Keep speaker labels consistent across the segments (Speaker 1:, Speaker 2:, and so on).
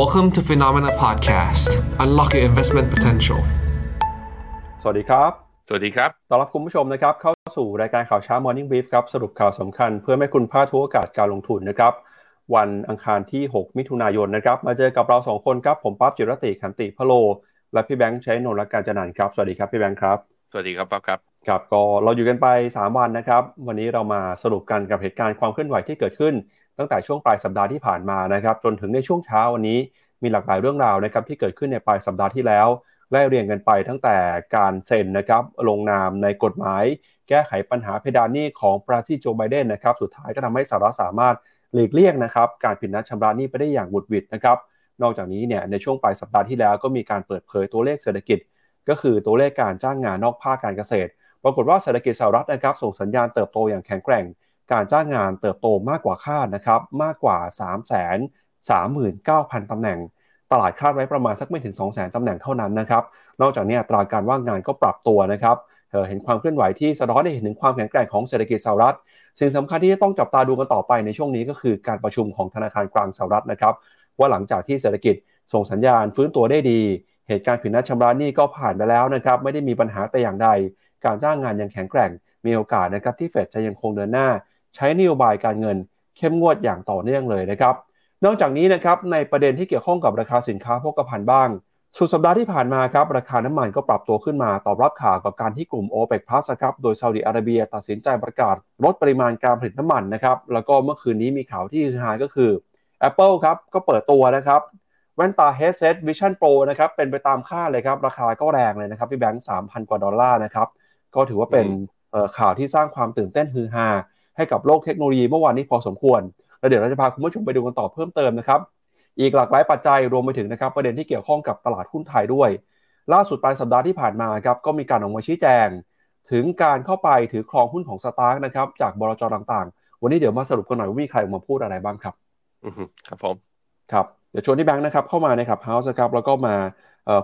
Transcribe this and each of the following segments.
Speaker 1: Welcome to Phenomena Podcast. Unlock your investment potential.
Speaker 2: สวัสดีครับ
Speaker 3: สวัสดีครับ
Speaker 2: ต้อนรับคุณผู้ชมนะครับ เข้าสู่รายการข่าวเช้า Morning Brief ครับ สรุปข่าวสำคัญเพื่อให้คุณพลาดทุกโอกาสการลงทุนนะครับ วันอังคารที่ 6 มิถุนายนนะครับ มาเจอกับเรา 2 คนครับ ผมปั๊บจิรติขันติพะโล และพี่แบงค์ใช้นนท์และการจันนันท์ครับ สวัสดีครับพี่แบงค์ครับ
Speaker 3: สวัสดีครับป๊อบครับ
Speaker 2: ครับ ก็เราอยู่กันไป 3 วันนะครับ วันนี้เรามาสรุปกันกับเหตุการณ์ความเคลื่อนไหวที่เกิดขึ้น ตั้งแต่ช่วงปลายสัปดาห์ที่ผ่านมานะครับจนถึงในช่วงเช้าวันนี้มีหลากหลายเรื่องราวนะครับที่เกิดขึ้นในปลายสัปดาห์ที่แล้วไล่เรียงกันไปตั้งแต่การเซ็นนะครับลงนามในกฎหมาย แก้ไขปัญหาเพดานหนี้ของประธานาธิบดีโจไบเดนนะครับสุดท้ายก็ทำให้สหรัฐสามารถหลีกเลี่ยงนะครับการผิดนัดชำระหนี้ไปได้อย่างบุดหวิดนะครับนอกจากนี้เนี่ยในช่วงปลายสัปดาห์ที่แล้วก็มีการเปิดเผยตัวเลขเศรษฐกิจ ก็คือตัวเลขการจ้างงานนอกภาคการเกษตร ปรากฏว่าเศรษฐกิจสหรัฐนะครับส่งสัญญาณเติบโตอย่างแข็งแกร่ง การจ้างงานเติบโตมากกว่าคาดนะครับมากกว่า 3 3 9 0 0 0 ตำแหน่ง ตลาดคาดไว้ประมาณสักไม่ถึง 2 0 0 0 0 0ตำแหน่งเท่านั้นนะครับนอกจากนี้อัตราการว่างงานก็ปรับตัวนะครับเห็นความเคลื่อนไหวที่สะท้อนให้เห็นถึงความแข็งแกร่งของเศรษฐกิจสหรัฐสิ่งสำคัญที่จะต้องจับตาดูกันต่อไปในช่วงนี้ก็คือการประชุมของธนาคารกลางสหรัฐนะครับว่าหลังจากที่เศรษฐกิจส่งสัญญาณฟื้นตัวได้ดี เหตุการณ์ผิดนัดชำระหนี้ก็ผ่านไปแล้วนะครับไม่ได้มีปัญหาแต่อย่างใด การจ้างงานยังแข็งแกร่งมีโอกาสนะครับที่เฟดจะยังคงเดินหน้า ใช้นโยบายการเงินเข้มงวดอย่างต่อเนื่องเลยนะครับ นอกจากนี้นะครับในประเด็นที่เกี่ยวข้องกับราคาสินค้าโภคภัณฑ์บ้าง สุดสัปดาห์ที่ผ่านมาครับราคาน้ำมันก็ปรับตัวขึ้นมาตอบรับข่าวกับการที่กลุ่ม o p e ป Plus ครับโดยซาอุดิอาระเบียตัดสินใจประกาศลดปริมาณการผลิตน้ำมันนะครับแล้วก็เมื่อคืนนี้มีข่าวที่ฮือฮาก็คือ Apple ครับก็เปิดตัวนะครับแว่นตา Headset Vision Pro นะครับเป็นไปตามคาดเลยครับ ราคาก็แรงเลยนะครับพี่แบงค์3,000กว่าดอลลาร์นะครับก็ถือว่าเป็นข่าวที่สร้างความตื่นเต้นฮือฮา ให้กับโลกเทคโนโลยีเมื่อวานนี้พอสมควร แล้วเดี๋ยวเราจะพาคุณผู้ชมไปดูกันต่อเพิ่มเติมนะครับ อีกหลากหลายปัจจัยรวมไปถึงนะครับประเด็นที่เกี่ยวข้องกับตลาดหุ้นไทยด้วย ล่าสุดปลายสัปดาห์ที่ผ่านมาครับก็มีการออกมาชี้แจง ถึงการเข้าไปถือครองหุ้นของสตาร์กนะครับจากบลจต่างๆ วันนี้เดี๋ยวมาสรุปกันหน่อยว่ามีใครออกมาพูดอะไรบ้างครับ
Speaker 3: อือครับผม
Speaker 2: ครับเดี๋ยวชวนที่แบงค์นะครับเข้ามาในขับเฮาส์ครับแล้วก็มา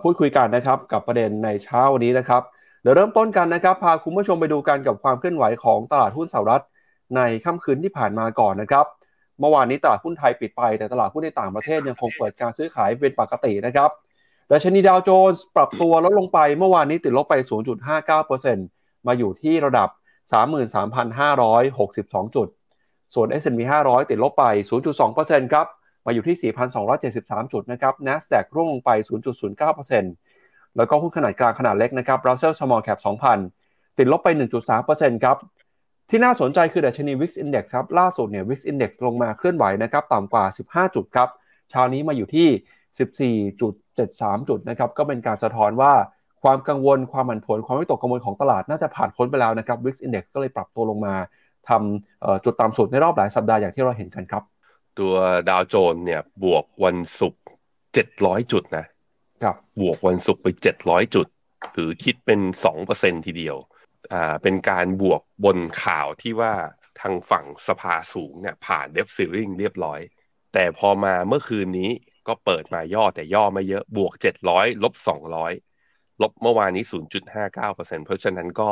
Speaker 2: พูดคุยกันนะครับกับประเด็นในเช้าวันนี้นะครับเดี๋ยวเริ่มต้นกันนะครับพาคุณผู้ชมไปดูกันกับความเคลื่อนไหวของตลาดหุ้นสหรัฐ ในค่ำคืนที่ผ่านมาก่อนนะครับ เมื่อวานนี้ตลาดหุ้นไทยปิดไป แต่ตลาดหุ้นในต่างประเทศยังคงเปิดการซื้อขายเป็นปกตินะครับดัชนีดาวโจนส์ปรับตัวลดลงไปเมื่อวานนี้ติดลบไป 0.59%มาอยู่ที่ระดับ 33,562 จุด ส่วน S&P 500 ติดลบไป 0.2%ครับ มาอยู่ที่ 4,273 จุดนะครับ NASDAQ ร่วงลงไป 0.09%แล้วก็หุ้นขนาดกลางขนาดเล็กนะครับ Russell Small Cap 2,000 ติดลบไป 1.3%ครับ ที่น่าสนใจคือดัชนี Wix Index ครับล่าสุดเนี่ย Wix Index ลงมาเคลื่อนไหวนะครับต่ำกว่า 15 จุดครับเช้านี้มาอยู่ที่ 14.73 จุดนะครับก็เป็นการสะท้อนว่าความกังวลความผันผวนความไม่ตกกังวลของตลาดน่าจะผ่านพ้นไปแล้วนะครับ Wix Index ก็เลยปรับตัวลงมาทำจุดต่ำสุดในรอบหลายสัปดาห์อย่างที่เราเห็นกันครับ
Speaker 3: ตัวดาวโจนเนี่ยบวกวันศุกร์700 จุดนะครับบวกวันศุกร์ไป 700 จุดหรือคิดเป็น 2%ทีเดียว อ่าเป็นการบวกบนข่าวที่ว่าทางฝั่งสภาสูงเนี่ยผ่านเดฟซิลลิงเรียบร้อย แต่พอมาเมื่อคืนนี้ก็เปิดมาย่อแต่ย่อไม่เยอะบวก 700ลบ200 ลบเมื่อวานนี้ 0.59%เพราะฉะนั้นก็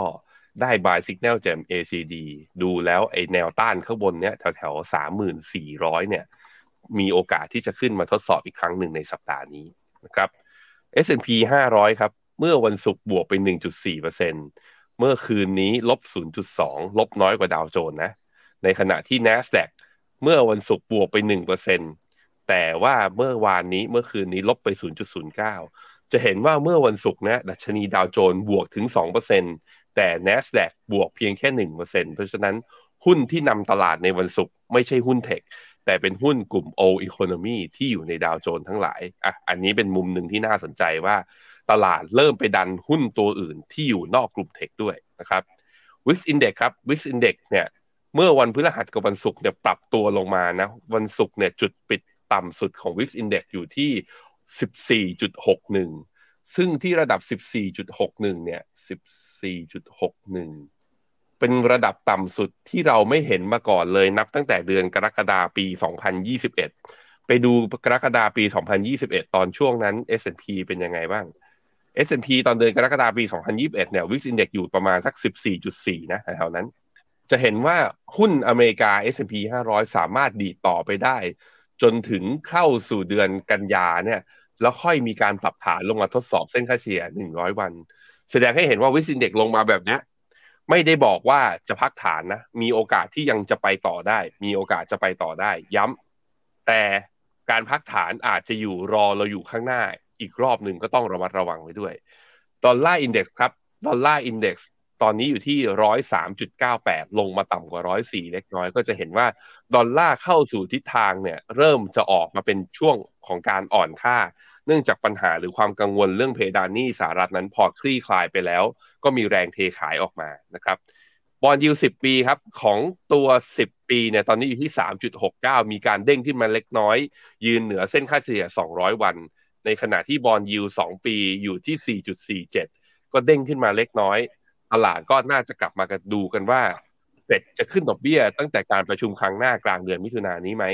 Speaker 3: ได้ buy signal จาก ACD ดูแล้วไอแนวต้านข้างบนเนี้ยแถวแถว3,400 เนี่ย มีโอกาสที่จะขึ้นมาทดสอบอีกครั้งหนึ่งในสัปดาห์นี้นะครับ S&P 500 ครับ เมื่อวันศุกร์บวกไป 1.4% เมื่อคืนนี้ลบ 0.2 ลบน้อยกว่าดาวโจนส์นะ ในขณะที่ NASDAQ เมื่อวันศุกร์บวกไป 1%แต่ว่าเมื่อวานนี้เมื่อคืนนี้ลบไป 0.09 จะเห็นว่าเมื่อวันศุกร์นะดัชนีดาวโจนส์บวกถึง 2%แต่ NASDAQ บวกเพียงแค่ 1%เพราะฉะนั้นหุ้นที่นำตลาดในวันศุกร์ไม่ใช่หุ้นเทคแต่เป็นหุ้นกลุ่ม O Economy ที่อยู่ในดาวโจนส์ทั้งหลายอะอันนี้เป็นมุมหนึ่งที่น่าสนใจว่า ตลาดเริ่มไปดันหุ้นตัวอื่นที่อยู่นอกกลุ่มเทคด้วยนะครับ Wix Index ครับ Wix Index เนี่ยเมื่อวันพฤหัสกับวันศุกร์เนี่ยปรับตัวลงมานะวันศุกร์เนี่ยจุดปิดต่ำสุดของ Wix Index อยู่ที่ 14.61 ซึ่งที่ระดับ 14.61 เนี่ย 14.61เป็นระดับต่ำสุดที่เราไม่เห็นมาก่อนเลยนับตั้งแต่เดือนกรกฎาปี 2021 ไปดูกรกฎาปี 2021 ตอนช่วงนั้น S&P เป็นยังไงบ้าง S&P ตอนเดือนกรกฎาคมปี 2021 เนี่ย Wix Index อยู่ประมาณสัก 14.4 นะแถวนั้น จะเห็นว่าหุ้นอเมริกา S&P 500 สามารถดีต่อไปได้ จนถึงเข้าสู่เดือนกันยาเนี่ย แล้วค่อยมีการปรับฐานลงมาทดสอบเส้นค่าเฉลี่ย 100 วัน แสดงให้เห็นว่าวิสินเด็กลงมาแบบนี้ไม่ได้บอกว่าจะพักฐานนะ มีโอกาสที่ยังจะไปต่อได้ มีโอกาสจะไปต่อได้ ย้ำแต่การพักฐานอาจจะอยู่รอเราอยู่ข้างหน้า อีกรอบหนึ่งก็ต้องระมัดระวังไว้ด้วย Dollar Index ครับ Dollar Index ตอนนี้อยู่ที่ร้อยสามจุดเก้าแปดลงมาต่ำกว่าร้อยสี่เล็กน้อย ก็จะเห็นว่าดอลลาร์เข้าสู่ทิศทางเนี่ยเริ่มจะออกมาเป็นช่วงของการอ่อนค่า เนื่องจากปัญหาหรือความกังวลเรื่องเพดานหนี้สหรัฐนั้นพอคลี่คลายไปแล้ว ก็มีแรงเทขายออกมานะครับ bond yield สิบปีครับของตัวสิบปีเนี่ยตอนนี้อยู่ที่สามจุดหกเก้ามีการเด้งขึ้นมาเล็กน้อย ยืนเหนือเส้นค่าเฉลี่ยสองร้อยวัน ในขณะที่บอลยูสองปีอยู่ที่สี่จุดสี่เจ็ดก็เด้งขึ้นมาเล็กน้อยตลาดก็น่าจะกลับมากันดูกันว่าเฟดจะขึ้นดอกเบี้ย ตั้งแต่การประชุมครั้งหน้ากลางเดือนมิถุนายนนี้ไหม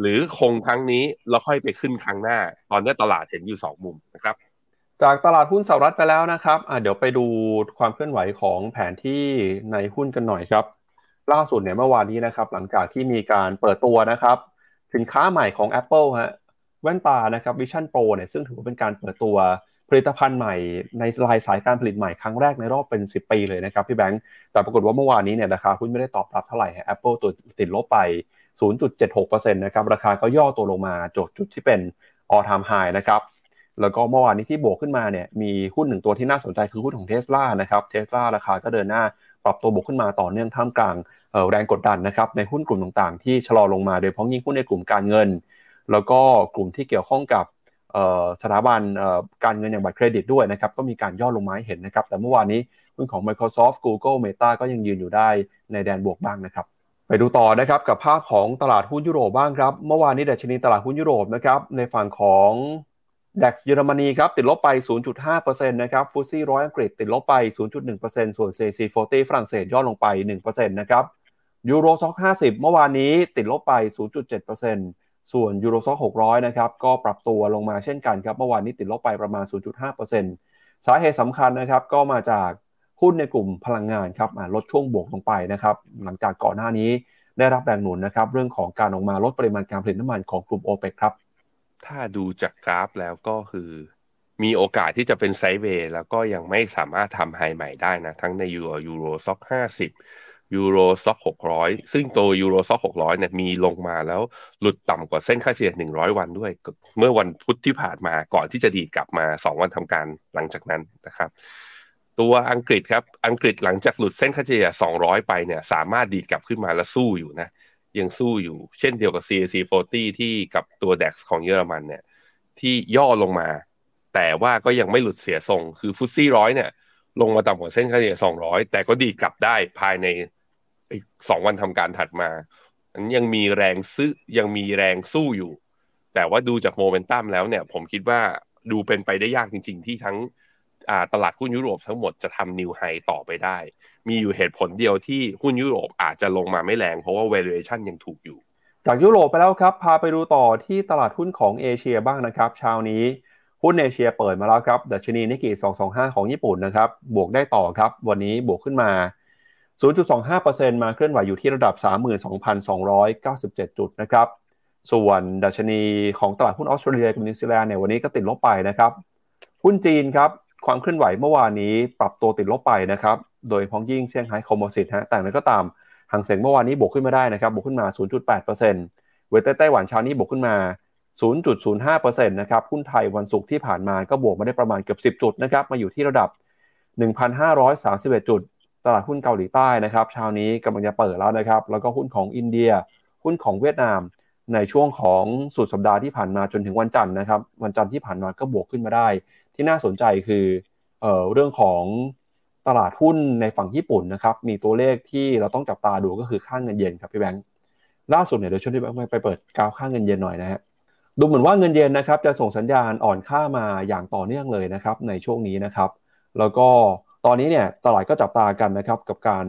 Speaker 3: หรือคงครั้งนี้แล้วค่อยไปขึ้นครั้งหน้า ตอนนี้ตลาดเห็นอยู่สองมุมนะครับ
Speaker 2: จากตลาดหุ้นสหรัฐไปแล้วนะครับเดี๋ยวไปดูความเคลื่อนไหวของแผนที่ในหุ้นกันหน่อยครับ ล่าสุดเนี่ยเมื่อวานนี้นะครับ หลังจากที่มีการเปิดตัวนะครับ สินค้าใหม่ของ Apple ฮะ แว่นตานะครับ Vision Pro เนี่ยซึ่งถือว่าเป็นการเปิดตัวผลิตภัณฑ์ใหม่ในลายสายการผลิตใหม่ครั้งแรกในรอบเป็น 10 ปีเลยนะครับพี่แบงค์แต่ปรากฏว่าเมื่อวานนี้เนี่ยราคาหุ้นไม่ได้ตอบรับเท่าไหร่ Apple ตัวติดลบไป 0.76%นะครับราคาก็ย่อตัวลงมาจดจุดที่เป็น all time high นะครับแล้วก็เมื่อวานนี้ที่บวกขึ้นมาเนี่ยมีหุ้นหนึ่งตัวที่น่าสนใจคือหุ้นของเท s l a นะครับเท s l a ราคาก็เดินหน้าปรับตัวบวกขึ้นมาต่อเนื่องท่ามกลางแรงกดดันนะครับในหุ้นกลุ่มต่างๆ ที่ชะลอลงมาโดยเฉพาะยิ่งหุ้นในกลุ่มการเงิน แล้วก็กลุ่มที่เกี่ยวข้องกับสถาบันการเงินอย่างบัตรเครดิตด้วยนะครับ ก็มีการย่อลงมาให้เห็นนะครับ แต่เมื่อวานนี้หุ้นของ Microsoft Google Meta ก็ยังยืนอยู่ได้ในแดนบวกบ้างนะครับ ไปดูต่อนะครับกับภาพของตลาดหุ้นยุโรปบ้างครับ เมื่อวานนี้ดัชนีตลาดหุ้นยุโรปนะครับในฝั่งของดัคเยอรมนีครับติดลบไป 0.5%นะครับฟุตซี่ร้อยอังกฤษติดลบไป 0.1%ส่วน CAC 40ฝรั่งเศสย่อลงไป 1%นะครับยูโรซ็อก50 เมื่อวานนี้ติดลบไป 0.7% ส่วนยูโรซ็อก600 นะครับก็ปรับตัวลงมาเช่นกันครับเมื่อวานนี้ติดลบไปประมาณ 0.5%สาเหตุสำคัญนะครับก็มาจากหุ้นในกลุ่มพลังงานครับลดช่วงบวกลงไปนะครับหลังจากก่อนหน้านี้ได้รับแรงหนุนนะครับเรื่องของการออกมาลดปริมาณการผลิตน้ำมันของกลุ่มโอเปกครับ
Speaker 3: ถ้าดูจากกราฟแล้วก็คือ มีโอกาสที่จะเป็น sideway แล้วก็ยังไม่สามารถทำ high ใหม่ได้นะ ทั้งในยูโร Euro Stoxx ห้าสิบ Euro Stoxx หกร้อยซึ่งตัว Euro Stoxx หกร้อยเนี่ยมีลงมาแล้วหลุดต่ำกว่าเส้นค่าเฉลี่ยหนึ่งร้อยวันด้วย เมื่อวันพุธที่ผ่านมาก่อนที่จะดีดกลับมาสองวันทำการหลังจากนั้นนะครับ ตัวอังกฤษครับ อังกฤษหลังจากหลุดเส้นค่าเฉลี่ยสองร้อยไปเนี่ยสามารถดีดกลับขึ้นมาและสู้อยู่นะ ยังสู้อยู่ เช่นเดียวกับ CAC 40ที่กับตัว DAX ของเยอรมันเนี่ยที่ย่อลงมา แต่ว่าก็ยังไม่หลุดเสียทรง คือฟุตซี่ร้อยเนี่ยลงมาต่ำกว่าเส้นค่าเฉลี่ย200 แต่ก็ดีกลับได้ภายใน สองวันทำการถัดมาอันยังมีแรงซื้อยังมีแรงสู้อยู่ แต่ว่าดูจากโมเมนตัมแล้วเนี่ย ผมคิดว่าดูเป็นไปได้ยากจริง ๆ ที่ทั้งตลาดหุ้นยุโรปทั้งหมดจะทำนิวไฮต่อไปได้ มีอยู่เหตุผลเดียวที่หุ้นยุโรปอาจจะลงมาไม่แรง เพราะว่า valuation ยังถูกอยู่
Speaker 2: จากยุโรปไปแล้วครับ พาไปดูต่อที่ตลาดหุ้นของเอเชียบ้างนะครับเช้านี้หุ้นเอเชียเปิดมาแล้วครับดัชนีนิกเกิล225 ของญี่ปุ่นนะครับบวกได้ต่อครับ วันนี้บวกขึ้นมา 0.25%มาเคลื่อนไหวอยู่ที่ระดับ 32,297 จุดนะครับ ส่วนดัชนีของตลาดหุ้นออสเตรเลียกับนิวซีแลนด์เนี่ยวันนี้ก็ติดลบไปนะครับ หุ้นจีนครับ ความเคลื่อนไหวเมื่อวานนี้ปรับตัวติดลบไปนะครับ โดยพ้องยิ่งเซี่ยงไฮ้คอมโพสิตฮะ แต่นั้นก็ตามหางเสงเมื่อวานนี้บวกขึ้นมาได้นะครับ บวกขึ้นมา 0.8%เวทไต้หวันเช้านี้บวกขึ้นมา 0.05%นะครับ หุ้นไทยวันศุกร์ที่ผ่านมาก็บวกมาได้ประมาณเกือบ 10 จุดนะครับ มาอยู่ที่ระดับ 1,531 จุด ตลาดหุ้นเกาหลีใต้นะครับเช้านี้กำลังจะเปิดแล้วนะครับ แล้วก็หุ้นของอินเดีย หุ้นของเวียดนาม ในช่วงของสุดสัปดาห์ที่ผ่านมาจนถึงวันจันทร์นะครับ วันจันทร์ที่ผ่านมาก็บวกขึ้นมาได้ ที่น่าสนใจคือเออเรื่องของตลาดหุ้นในฝั่งญี่ปุ่นนะครับ มีตัวเลขที่เราต้องจับตาดูก็คือค่างเงินเยนครับพี่แบงค์ล่าสุดเนี่ยเดี๋ยวช่วยที่แบงค์ไปเปิดกราฟค่างเงินเยนหน่อยนะฮะดูเหมือนว่าเงินเยนนะครับจะส่งสัญญาณอ่อนค่ามาอย่างต่อเนื่องเลยนะครับในช่วงนี้นะครับ แล้วก็ ตอนนี้เนี่ยตลาดก็จับตากันนะครับกับการ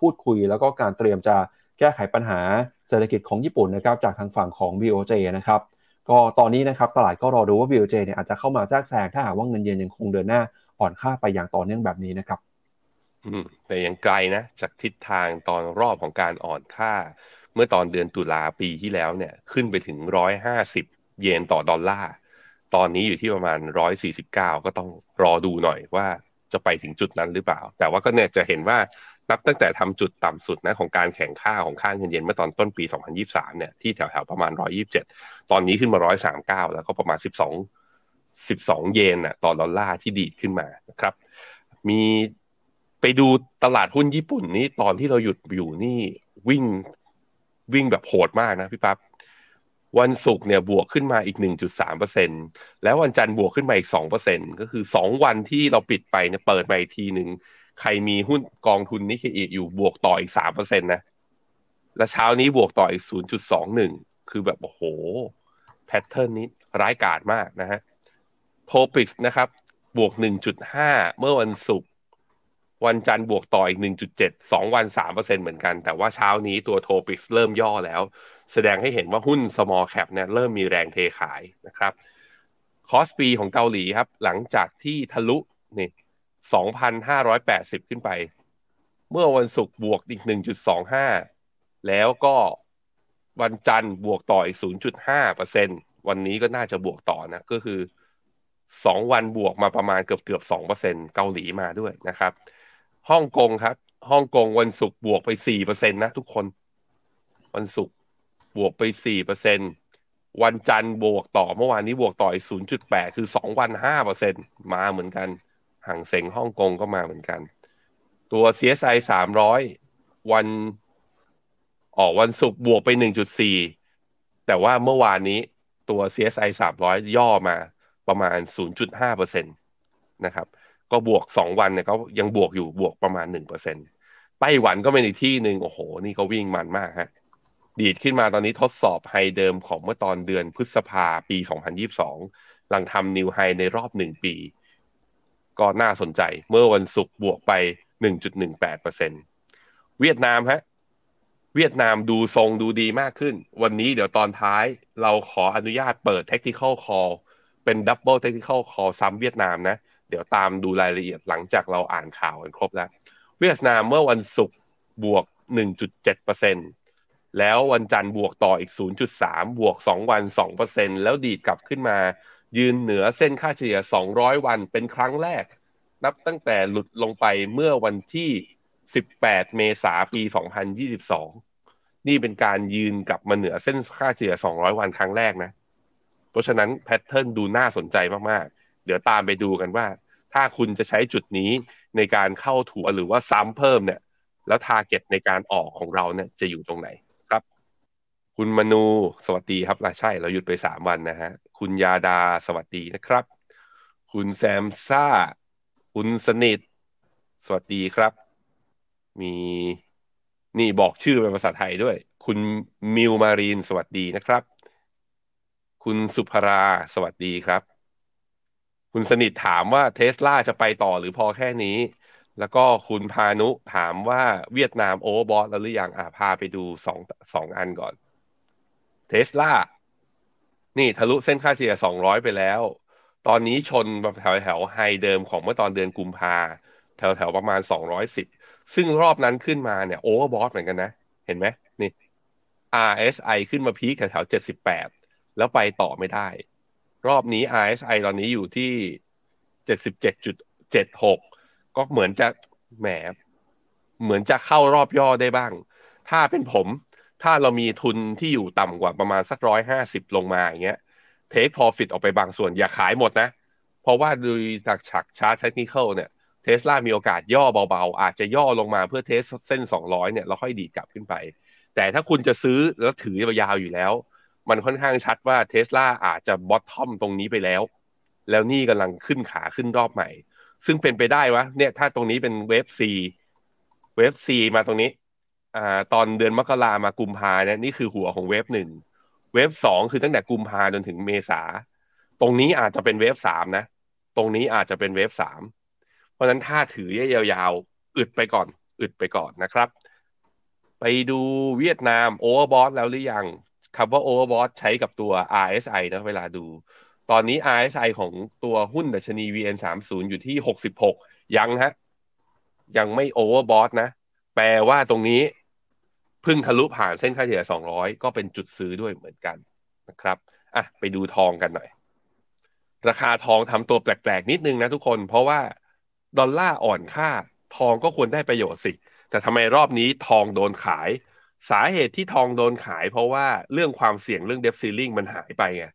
Speaker 2: พูดคุยแล้วก็การเตรียมจะแก้ไขปัญหาเศรษฐกิจของญี่ปุ่นนะครับจากทางฝั่งของ BOJ นะครับก็ตอนนี้นะครับตลาดก็รอดูว่า BOJ เนี่ยอาจจะเข้ามาแทรกแซงถ้าหากว่าเงินเยนยังคงเดินหน้าอ่อนค่าไปอย่างต่อเนื่องแบบนี้นะครับ
Speaker 3: อืมแต่ยังไกลนะจากทิศทางตอนรอบของการอ่อนค่า เมื่อตอนเดือนตุลาปีที่แล้วเนี่ยขึ้นไปถึงร้อยห้าสิบเยนต่อดอลลาร์ตอนนี้อยู่ที่ประมาณร้อยสี่สิบเก้าก็ต้องรอดูหน่อยว่า จะไปถึงจุดนั้นหรือเปล่า แต่ว่าก็เนี่ยจะเห็นว่านับตั้งแต่ทำจุดต่ำสุดนะของการแข่งค่าของค่าเงินเยนเมื่อตอนต้นปี 2023 เนี่ยที่แถวๆประมาณ 127 ตอนนี้ขึ้นมา 139 แล้วก็ประมาณ 12 12 เยนน่ะต่อดอลลาร์ที่ดีดขึ้นมานะครับ มีไปดูตลาดหุ้นญี่ปุ่นนี่ตอนที่เราหยุดอยู่นี่วิ่งวิ่งแบบโหดมากนะพี่ปับ๊บ วันศุกร์เนี่ยบวกขึ้นมาอีก 1.3%แล้ววันจันทร์บวกขึ้นมาอีก 2%ก็คือ 2 วันที่เราปิดไปเนี่ยเปิดมาอีกทีหนึ่งใครมีหุ้นกองทุนนิเคอีอยู่บวกต่ออีก 3%นะ และเช้านี้บวกต่ออีก 0.21 คือแบบโอ้โห pattern นี้ร้ายกาจมากนะฮะ TOPIX นะครับ บวก 1.5 เมื่อวันศุกร์ วันจันทร์บวกต่ออีก 1.7 2 วัน 3%เหมือนกัน แต่ว่าเช้านี้ตัว TOPIX เริ่มย่อแล้ว แสดงให้เห็นว่าหุ้น small cap เนี่ยเริ่มมีแรงเทขายนะครับ KOSPI ของเกาหลีครับ หลังจากที่ทะลุนี่2,580 ขึ้นไป เมื่อวันศุกร์บวกอีก 1.25 แล้วก็วันจันทร์บวกต่ออีก 0.5%วันนี้ก็น่าจะบวกต่อนะ ก็คือ 2 วันบวกมาประมาณเกือบเกือบ2%เกาหลีมาด้วยนะครับ ฮ่องกงครับฮ่องกงวันศุกร์บวกไป4%นตนะทุกคน วันศุกร์บวกไปสี่เปอร์เซ็นวันจันทร์บวกต่อเมื่อวานนี้บวกต่ออีก0.8คือ2วัน5%มาเหมือนกันห่างเสงฮ่องกงก็มาเหมือนกัน ตัว CSI 300วันออกวันศุกร์บวกไป1.4แต่ว่าเมื่อวานนี้ตัว CSI 300 ย่อมาประมาณ 0.5%นะครับ ก็บวก 2 วันเนี่ยก็ยังบวกอยู่บวกประมาณ1%ไต้หวันก็เป็นอีกที่หนึ่งโอ้โห นี่ก็วิ่งมันมากฮะดีดขึ้นมาตอนนี้ทดสอบไฮเดิมของเมื่อตอนเดือนพฤษภาปี 2022 หลังทำนิวไฮในรอบหนึ่งปี ก็น่าสนใจเมื่อวันศุกร์บวกไป 1.18%เวียดนามฮะเวียดนามดูทรงดูดีมากขึ้น วันนี้เดี๋ยวตอนท้ายเราขออนุญาตเปิด Technical Call เป็น Double Technical Call ซ้ำเวียดนามนะ เดี๋ยวตามดูรายละเอียดหลังจากเราอ่านข่าวกันครบแล้ว เวียดนามเมื่อวันศุกร์บวก 1.7%แล้ววันจันทร์บวกต่ออีก 0.3 บวก 2 วัน 2%แล้วดีดกลับขึ้นมา ยืนเหนือเส้นค่าเฉลี่ย 200 วันเป็นครั้งแรก นับตั้งแต่หลุดลงไปเมื่อวันที่ 18 เมษายนปี 2022 นี่เป็นการยืนกลับมาเหนือเส้นค่าเฉลี่ย 200 วันครั้งแรกนะ เพราะฉะนั้นแพทเทิร์นดูน่าสนใจมาก เดี๋ยวตามไปดูกันว่า ถ้าคุณจะใช้จุดนี้ในการเข้าถูหรือว่าซ้ำเพิ่มเนี่ย แล้ว target ในการออกของเราเนี่ยจะอยู่ตรงไหนครับ คุณมนูสวัสดีครับใช่เราหยุดไปสามวันนะฮะคุณยาดาสวัสดีนะครับ คุณแซมซ่า คุณสนิท สวัสดีครับ มีนี่บอกชื่อเป็นภาษาไทยด้วย คุณมิวมารีนสวัสดีนะครับ คุณสุภรา สวัสดีครับ คุณสนิทถามว่าเทสลาจะไปต่อหรือพอแค่นี้ แล้วก็คุณพานุถามว่าเวียดนาม overbought แล้วหรือยังอ่าพาไปดูสองสองอันก่อนเทสลานี่ทะลุเส้นค่าเฉลี่ย200ไปแล้ว ตอนนี้ชนแบบแถวแถว high เดิมของเมื่อตอนเดือนกุมภาแถวแถวประมาณ210ซึ่งรอบนั้นขึ้นมาเนี่ย overbought เหมือนกันนะ เห็นไหมนี่ RSI ขึ้นมา peak แถวแถว78แล้วไปต่อไม่ได้ รอบนี้ RSI ตอนนี้อยู่ที่77.76ก็เหมือนจะแหมเหมือนจะเข้ารอบย่อได้บ้าง ถ้าเป็นผม ถ้าเรามีทุนที่อยู่ต่ำกว่าประมาณสักร้อยห้าสิบลงมาอย่างเงี้ย take profit ออกไปบางส่วนอย่าขายหมดนะ เพราะว่าโดยจากฉากชาร์ตเทคนิคเนี่ยเทสลามีโอกาสย่อเบาๆ อาจจะย่อลงมาเพื่อ test เส้น 200 เนี่ยแล้วค่อยดีดกลับขึ้นไป แต่ถ้าคุณจะซื้อแล้วถือยาวอยู่แล้ว มันค่อนข้างชัดว่าเทสลาอาจจะ bottom ตรงนี้ไปแล้ว แล้วนี่กำลังขึ้นขาขึ้นรอบใหม่ ซึ่งเป็นไปได้ว่าเนี่ยถ้าตรงนี้เป็น wave C wave C มาตรงนี้อ่าตอนเดือนมกรามากุมภาเนี่ยนี่คือหัวของ wave หนึ่ง wave สองคือตั้งแต่กุมภาจนถึงเมษาตรงนี้อาจจะเป็น wave สามนะ ตรงนี้อาจจะเป็น wave สามเพราะนั้นถ้าถือยาวๆอึดไปก่อน อึดไปก่อนนะครับ ไปดูเวียดนาม overbought แล้วหรือยัง คำว่า overbought ใช้กับตัว RSI นะเวลาดู ตอนนี้ RSI ของตัวหุ้นดัชนี VN30 อยู่ที่ 66 ยังฮะ ยังไม่ overbought นะ แปลว่าตรงนี้พึ่งทะลุผ่านเส้นค่าเฉลี่ย 200 ก็เป็นจุดซื้อด้วยเหมือนกันนะครับอะไปดูทองกันหน่อย ราคาทองทำตัวแปลกๆ นิดนึงนะทุกคน เพราะว่าดอลลาร์อ่อนค่า ทองก็ควรได้ประโยชน์สิ แต่ทำไมรอบนี้ทองโดนขาย สาเหตุที่ทองโดนขาย เพราะว่าเรื่องความเสี่ยงเรื่อง debt ceiling มันหายไปไง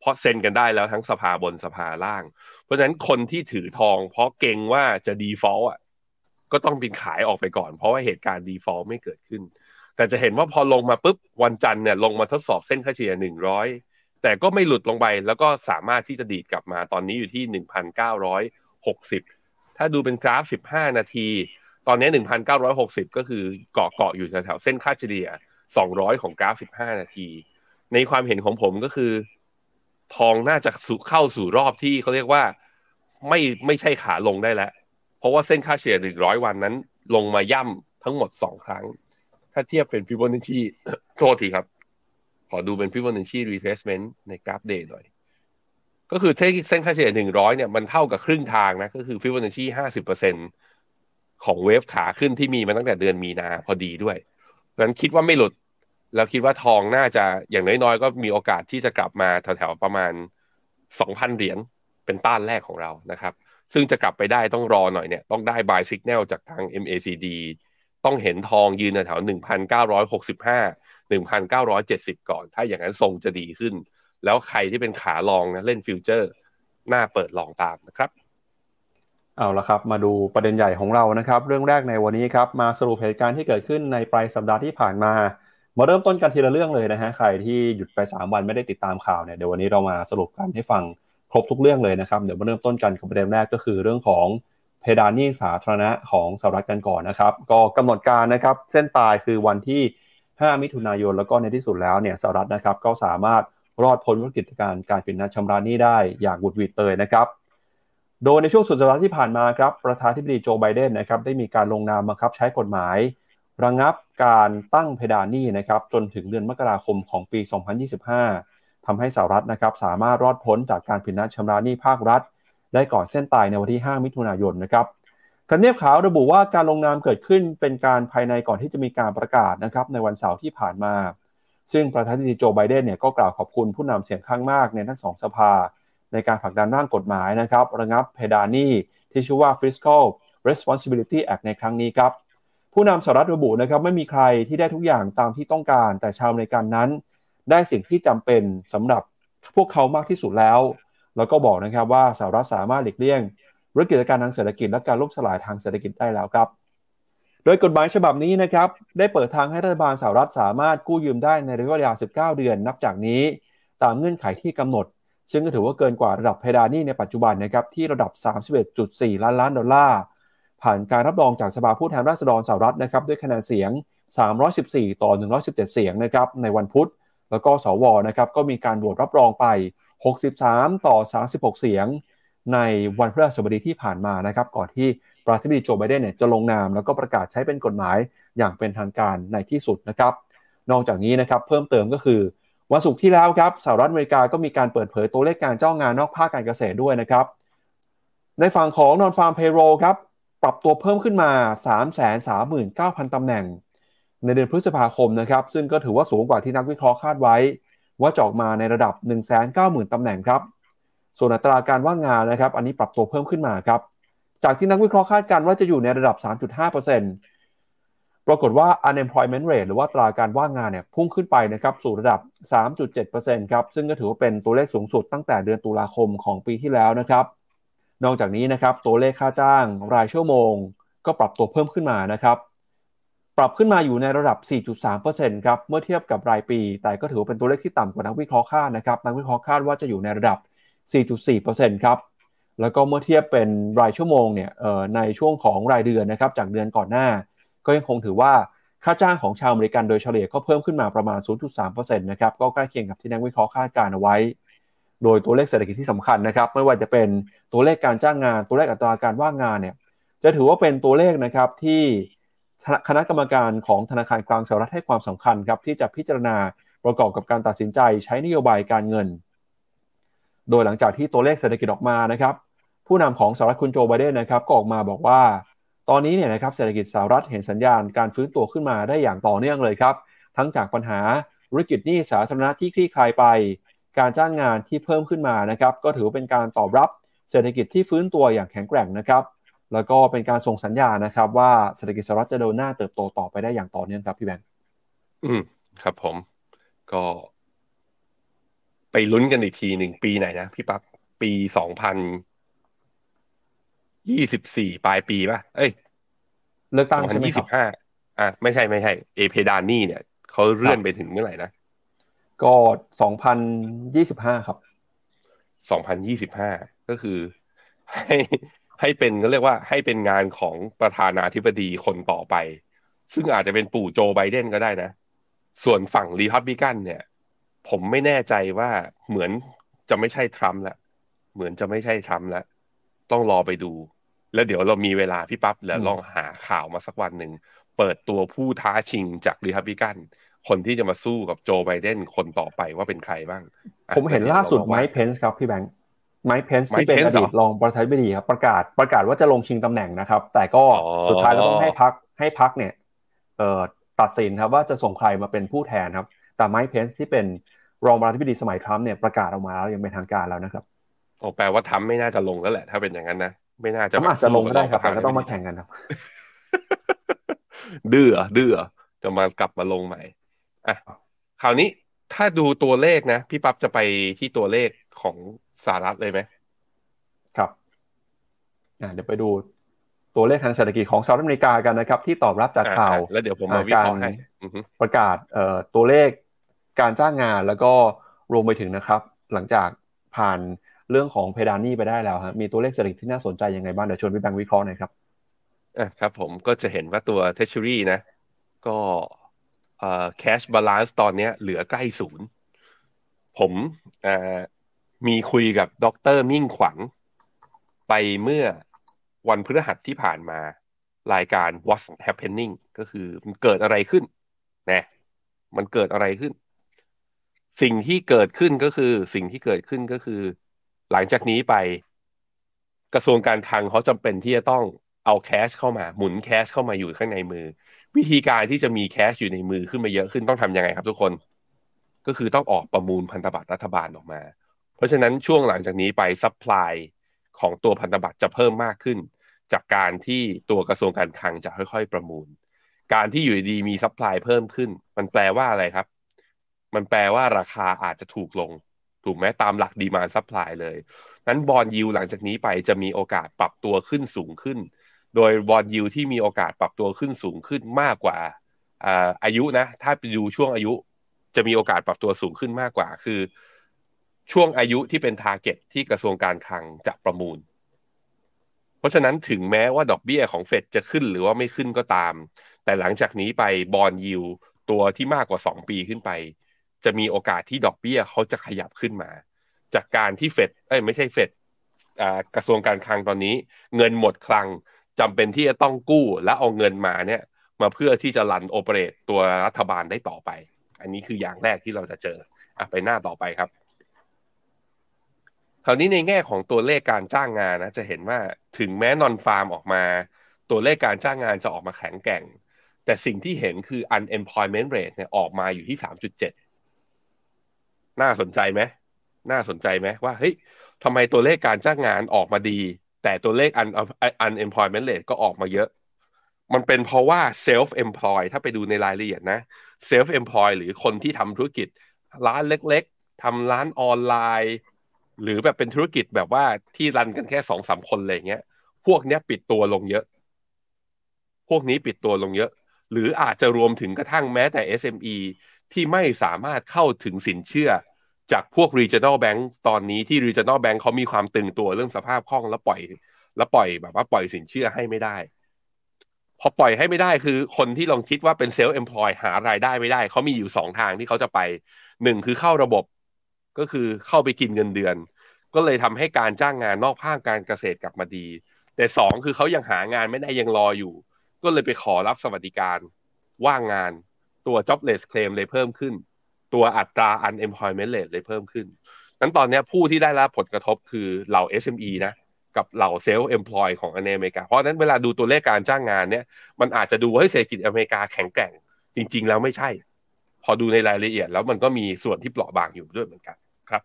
Speaker 3: เพราะเซ็นกันได้แล้วทั้งสภาบนสภาล่าง เพราะฉะนั้นคนที่ถือทอง เพราะเกรงว่าจะ default อะก็ต้องเป็นขายออกไปก่อน เพราะว่าเหตุการณ์ default ไม่เกิดขึ้น แต่จะเห็นว่าพอลงมาปุ๊บวันจันทร์เนี่ยลงมาทดสอบเส้นค่าเฉลี่ยหนึ่งร้อยแต่ก็ไม่หลุดลงไป แล้วก็สามารถที่จะดีดกลับมาตอนนี้อยู่ที่หนึ่งพันเก้าร้อยหกสิบถ้าดูเป็นกราฟสิบห้านาที ตอนนี้หนึ่งพันเก้าร้อยหกสิบก็คือเกาะเกาะอยู่แถวๆเส้นค่าเฉลี่ยสองร้อยของกราฟสิบห้านาที ในความเห็นของผมก็คือ ทองน่าจะเข้าสู่รอบที่เขาเรียกว่าไม่ไม่ใช่ขาลงได้แล้ว เพราะว่าเส้นค่าเฉลี่ยหนึ่งร้อยวันนั้น ลงมาย่ำทั้งหมดสองครั้ง ถ้าเทียบเป็นฟิโบนัชชีโทษทีครับ ขอดูเป็น Fibonacci retracement ในกราฟ day หน่อย ก็คือเส้นค่าเฉลี่ยหนึ่งร้อยเนี่ยมันเท่ากับครึ่งทางนะ ก็คือฟิโบนัชชีห้าสิบเปอร์เซ็น ของเวฟขาขึ้นที่มีมาตั้งแต่เดือนมีนาพอดีด้วยนั้นคิดว่าไม่หลุดแล้วคิดว่าทองน่าจะอย่างน้อยๆ ก็มีโอกาสที่จะกลับมาแถวๆประมาณสองพันเหรียญเป็นต้านแรกของเรานะครับ ซึ่งจะกลับไปได้ต้องรอหน่อยเนี่ย ต้องได้ buy signal จากทาง MACD ต้องเห็นทองยืนแถวหนึ่งพันเก้าร้อยหกสิบห้าหนึ่งพันเก้าร้อยเจ็ดสิบก่อน ถ้าอย่างนั้นทรงจะดีขึ้น แล้วใครที่เป็นขาลองนะเล่นฟิวเจอร์ หน้าเปิดลองตามนะครับ
Speaker 2: เอาละครับ มาดูประเด็นใหญ่ของเรานะครับ เรื่องแรกในวันนี้ครับ มาสรุปเหตุการณ์ที่เกิดขึ้นในปลายสัปดาห์ที่ผ่านมา มาเริ่มต้นกันทีละเรื่องเลยนะฮะ ใครที่หยุดไป 3 วันไม่ได้ติดตามข่าวเนี่ย เดี๋ยววันนี้เรามาสรุปกันให้ฟังครบทุกเรื่องเลยนะครับ เดี๋ยวมาเริ่มต้นกันกับประเด็นแรกก็คือเรื่องของเพดานหนี้สาธารณะของสหรัฐกันก่อนนะครับ ก็กำหนดการนะครับ เส้นตายคือวันที่ 5 มิถุนายน แล้วก็ในที่สุดแล้วเนี่ยสหรัฐนะครับ ก็สามารถรอดพ้นวิกฤตการการปิดนัดชำระหนี้ได้อย่างบุดวิดเลยนะครับ โดยในช่วงสุดสัปดาห์ที่ผ่านมาครับประธานธิบดีโจไบเดนนะครับได้มีการลงนามบังคับใช้กฎหมาย ระงับการตั้งเพดานหนี้นะครับจนถึงเดือนมกราคมของปี 2025ทำให้สหรัฐนะครับสามารถรอดพ้นจากการผิดนัดชำระหนี้ภาครัฐ ได้ก่อนเส้นตายในวันที่ 5 มิถุนายนนะครับทำเนียบขาวระบุว่าการลงนามเกิดขึ้นเป็นการภายในก่อนที่จะมีการประกาศนะครับในวันเสาร์ที่ผ่านมา ซึ่งประธานาธิบดีโจไบเดนเนี่ยก็กล่าวขอบคุณผู้นำเสียงข้างมากในทั้งสองสภา ในการผลักดันร่างกฎหมายนะครับระงับเพดานหนี้ที่ชื่อว่า Fiscal Responsibility Act ในครั้งนี้ครับผู้นำสหรัฐระบุนะครับไม่มีใครที่ได้ทุกอย่างตามที่ต้องการ แต่ชาวอเมริกันนั้น ได้สิ่งที่จำเป็นสำหรับพวกเขามากที่สุดแล้ว แล้วก็บอกนะครับว่าสหรัฐสามารถหลีกเลี่ยงวิกฤตการทางเศรษฐกิจและการล่มสลายทางเศรษฐกิจได้แล้วครับ โดยกฎหมายฉบับนี้นะครับได้เปิดทางให้รัฐบาลสหรัฐสามารถกู้ยืมได้ในระยะเวลา 19 เดือน นับจากนี้ ตามเงื่อนไขที่กำหนด ซึ่งก็ถือว่าเกินกว่าระดับเพดานนี้ในปัจจุบันนะครับที่ระดับ 31.4 ล้านล้านดอลลาร์ ผ่านการรับรองจากสภาผู้แทนราษฎรสหรัฐนะครับด้วยคะแนนเสียง 314 ต่อ 117 เสียงนะครับในวันพุธ แล้วก็สวนะครับก็มีการโหวตรับรองไป 63 ต่อ 36 เสียง ในวันพฤหัสบดีที่ผ่านมานะครับก่อนที่ประธานาธิบดีโจไบเดนเนี่ยจะลงนามแล้วก็ประกาศใช้เป็นกฎหมายอย่างเป็นทางการในที่สุดนะครับ นอกจากนี้นะครับเพิ่มเติมก็คือ วันศุกร์ที่แล้วครับสหรัฐอเมริกาก็มีการเปิดเผยตัวเลขการจ้างงานนอกภาคการเกษตรด้วยนะครับ ในฝั่งของนอนฟาร์มเพโรครับปรับตัวเพิ่มขึ้นมา 339,000 ตำแหน่ง ในเดือนพฤษภาคมนะครับซึ่งก็ถือว่าสูงกว่าที่นักวิเคราะห์คาดไว้ ว่าจะออกมาในระดับ 190,000 ตำแหน่งครับส่วนอัตราการว่างงานนะครับอันนี้ปรับตัวเพิ่มขึ้นมาครับจากที่นักวิเคราะห์คาดการว่าจะอยู่ในระดับ 3.5% ปรากฏว่า unemployment rate หรือว่าตราการว่างงานเนี่ยพุ่งขึ้นไปนะครับสู่ระดับ 3.7%ครับซึ่งก็ถือว่าเป็นตัวเลขสูงสุดตั้งแต่เดือนตุลาคมของปีที่แล้วนะครับ นอกจากนี้นะครับตัวเลขค่าจ้างรายชั่วโมง ก็ปรับตัวเพิ่มขึ้นมานะครับ ปรับขึ้นมาอยู่ในระดับ 4.3%ครับเมื่อเทียบกับรายปี แต่ก็ถือว่าเป็นตัวเลขที่ต่ำกว่านักวิเคราะห์คาดนะครับนักวิเคราะห์คาดว่าจะอยู่ในระดับ 4.4%ครับแล้วก็เมื่อเทียบเป็นรายชั่วโมงเนี่ยในช่วงของรายเดือนนะครับจากเดือนก่อนหน้า ก็ยังคงถือว่าค่าจ้างของชาวอเมริกันโดยเฉลี่ยก็เพิ่มขึ้นมาประมาณ 0.3%นะครับก็ใกล้เคียงกับที่นักวิเคราะห์คาดการเอาไว้ โดยตัวเลขเศรษฐกิจที่สำคัญนะครับ ไม่ว่าจะเป็นตัวเลขการจ้างงาน ตัวเลขอัตราการว่างงานเนี่ยจะถือว่าเป็นตัวเลขนะครับที่คณะกรรมการของธนาคารกลางสหรัฐให้ความสำคัญครับที่จะพิจารณาประกอบกับการตัดสินใจใช้นโยบายการเงิน โดยหลังจากที่ตัวเลขเศรษฐกิจออกมานะครับ ผู้นำของสหรัฐคุณโจไบเดนนะครับก็ออกมาบอกว่า ตอนนี้เนี่ยนะครับเศรษฐกิจสหรัฐเห็นสัญญาณการฟื้นตัวขึ้นมาได้อย่างต่อเนื่องเลยครับ ทั้งจากปัญหาธุรกิจหนี้สาธารณะที่คลี่คลายไป การจ้างงานที่เพิ่มขึ้นมานะครับก็ถือเป็นการตอบรับเศรษฐกิจที่ฟื้นตัวอย่างแข็งแกร่งนะครับแล้วก็เป็นการส่งสัญญาณนะครับ ว่าเศรษฐกิจสหรัฐจะเดินหน้าเติบโตต่อไปได้อย่างต่อเนื่องครับพี่แบงค์
Speaker 3: อืมครับผมก็ ไปลุ้นกันอีกทีหนึ่งปีไหนนะพี่ปั๊บปีสองพัน ยี่สิบสี่ปลายปีป่ะ เอ้ย
Speaker 2: เลือกตั้งใช่ไหมครับ
Speaker 3: อะไม่ใช่ไม่ใช่ เอเพดานี่เนี่ยเขาเลื่อนไปถึงเมื่อไหร่นะ
Speaker 2: ก็สองพันยี่สิบห้าครับ
Speaker 3: สองพันยี่สิบห้าก็คือให้ให้เป็นก็เรียกว่าให้เป็นงานของประธานาธิบดีคนต่อไป ซึ่งอาจจะเป็นปู่โจไบเดนก็ได้นะ ส่วนฝั่งรีพับบิกันเนี่ย ผมไม่แน่ใจว่าเหมือนจะไม่ใช่ทรัมป์ละเหมือนจะไม่ใช่ทรัมป์ละ ต้องรอไปดู แล้วเดี๋ยวเรามีเวลาพี่ปั๊บแล้วลองหาข่าวมาสักวันหนึ่ง เปิดตัวผู้ท้าชิงจากรีพับบิกัน คนที่จะมาสู้กับโจไบเดนคนต่อไปว่าเป็นใครบ้าง
Speaker 2: ผมเห็นล่าสุดไมค์เพนส์ครับพี่แบงค์ไมค์เพนส์ที่เป็นอดีตรองประธานาธิบดีครับประกาศประกาศว่าจะลงชิงตำแหน่งนะครับ แต่ก็สุดท้ายก็ต้องให้พรรคให้พรรคเนี่ยเอ่อตัดสินครับว่าจะส่งใครมาเป็นผู้แทนครับ แต่ไมค์เพนส์ที่เป็นรองประธานาธิบดีสมัยทรัมป์เนี่ยประกาศออกมาแล้วยังเป็นทางการแล้วนะครับ
Speaker 3: โอ้แปลว่าทำไม่น่าจะลงแล้วแหละ ถ้าเป็นอย่างนั้นนะไม่น่าจะ
Speaker 2: อาจจะลงก็ได้ครับแต่ก็ต้องมาแข่งกันครับ
Speaker 3: ดื้อดื้อจะมากลับมาลงใหม่อะคราวนี้ถ้าดูตัวเลขนะ พี่ปั๊บจะไปที่ตัวเลขของสหรัฐเลยไหม
Speaker 2: ครับเดี๋ยวไปดูตัวเลขทางเศรษฐกิจของสหรัฐอเมริกากันนะครับ ที่ตอบรับจากข่าว
Speaker 3: แล้วเดี๋ยวผมมาวิเคราะห์ให้
Speaker 2: ประกาศตัวเลขการจ้างงานแล้วก็รวมไปถึงนะครับ หลังจากผ่าน เรื่องของเพดานหนี้ไปได้แล้วฮะมีตัวเลขเศรษฐกิจที่น่าสนใจยังไงบ้างเดี๋ยวชวนพี่แบงค์วิเคราะห์หน่อยครับ
Speaker 3: อะครับผมก็จะเห็นว่าตัว Treasury นะ ก็เอ่อ cash balance ตอนนี้เหลือใกล้ศูนย์ผมอ่อมีคุยกับดรมิ่งขวัญไปเมื่อวันพฤหัสที่ผ่านมารายการ What's Happening ก็คือมันเกิดอะไรขึ้นนะมันเกิดอะไรขึ้น สิ่งที่เกิดขึ้นก็คือ สิ่งที่เกิดขึ้นก็คือ หลังจากนี้ไปกระทรวงการคลังเขาจำเป็นที่จะต้องเอา cash เข้ามาหมุน cash เข้ามาอยู่ข้างในมือ วิธีการที่จะมี cash อยู่ในมือขึ้นมาเยอะขึ้นต้องทำยังไงครับทุกคน ก็คือต้องออกประมูลพันธบัตรรัฐบาลออกมา เพราะฉะนั้นช่วงหลังจากนี้ไป supplyของตัวพันธบัตรจะเพิ่มมากขึ้น จากการที่ตัวกระทรวงการคลังจะค่อยๆประมูล การที่อยู่ดีๆมี supply เพิ่มขึ้น มันแปลว่าอะไรครับ มันแปลว่าราคาอาจจะถูกลง ถูกไหมตามหลัก demand supply เพราะนั้น bond yield หลังจากนี้ไปจะมีโอกาสปรับตัวขึ้นสูงขึ้น โดย bond yield ที่มีโอกาสปรับตัวขึ้นสูงขึ้นมากกว่าอายุนะ ถ้าไปดูช่วงอายุจะมีโอกาสปรับตัวสูงขึ้นมากกว่า คือ ช่วงอายุที่เป็น target ที่กระทรวงการคลังจะประมูล เพราะฉะนั้นถึงแม้ว่าดอกเบี้ยของเฟดจะขึ้นหรือว่าไม่ขึ้นก็ตาม แต่หลังจากนี้ไป bond yield ตัวที่มากกว่า 2 ปีขึ้นไป จะมีโอกาสที่ดอกเบี้ยเขาจะขยับขึ้นมา จากการที่เฟดเอ้ยไม่ใช่เฟดกระทรวงการคลังตอนนี้ เงินหมดคลังจำเป็นที่จะต้องกู้และเอาเงินมาเนี่ยมาเพื่อที่จะ run operate ตัวรัฐบาลได้ต่อไป อันนี้คืออย่างแรกที่เราจะเจออไปหน้าต่อไปครับ คราวนี้ในแง่ของตัวเลขการจ้างงานนะจะเห็นว่าถึงแม้นอนฟาร์มออกมา ตัวเลขการจ้างงานจะออกมาแข็งแกร่ง แต่สิ่งที่เห็นคือ unemployment rate เนี่ยออกมาอยู่ที่ 3.7 น่าสนใจไหมน่าสนใจไหมว่าเฮ้ยทำไมตัวเลขการจ้างงานออกมาดี แต่ตัวเลข un unemployment rate ก็ออกมาเยอะ มันเป็นเพราะว่า self employ ถ้าไปดูในรายละเอียดนะ self employ หรือคนที่ทำธุรกิจ ร้านเล็กๆทำร้านออนไลน์ หรือแบบเป็นธุรกิจแบบว่าที่รันกันแค่สองสามคนอะไรเงี้ย พวกเนี้ยปิดตัวลงเยอะ พวกนี้ปิดตัวลงเยอะ หรืออาจจะรวมถึงกระทั่งแม้แต่ SME ที่ไม่สามารถเข้าถึงสินเชื่อ จากพวก regional bank ตอนนี้ที่ regional bank เขามีความตึงตัวเรื่องสภาพคล่องแล้วปล่อย แล้วปล่อยแบบว่าปล่อยสินเชื่อให้ไม่ได้ พอปล่อยให้ไม่ได้คือคนที่ลองคิดว่าเป็นเซลล์เอ็มพลอยหารายได้ไม่ได้ เขามีอยู่สองทางที่เขาจะไปหนึ่งคือเข้าระบบก็คือเข้าไปกินเงินเดือน ก็เลยทำให้การจ้างงานนอกภาคการเกษตรกลับมาดี แต่สองคือเขายังหางานไม่ได้ยังรออยู่ ก็เลยไปขอรับสวัสดิการว่างงาน ตัว jobless claim เลยเพิ่มขึ้น ตัวอัตรา unemployment rate เลยเพิ่มขึ้นนั้นตอนนี้ผู้ที่ได้รับผลกระทบคือเหล่า SME นะกับเหล่า self-employed ของอเมริกา เพราะนั้นเวลาดูตัวเลขการจ้างงานเนี่ย มันอาจจะดูว่าเศรษฐกิจอเมริกาแข็งแกร่ง จริง ๆ แล้วไม่ใช่ พอดูในรายละเอียดแล้วมันก็มีส่วนที่เปราะบางอยู่ด้วยเหมือนกันครับ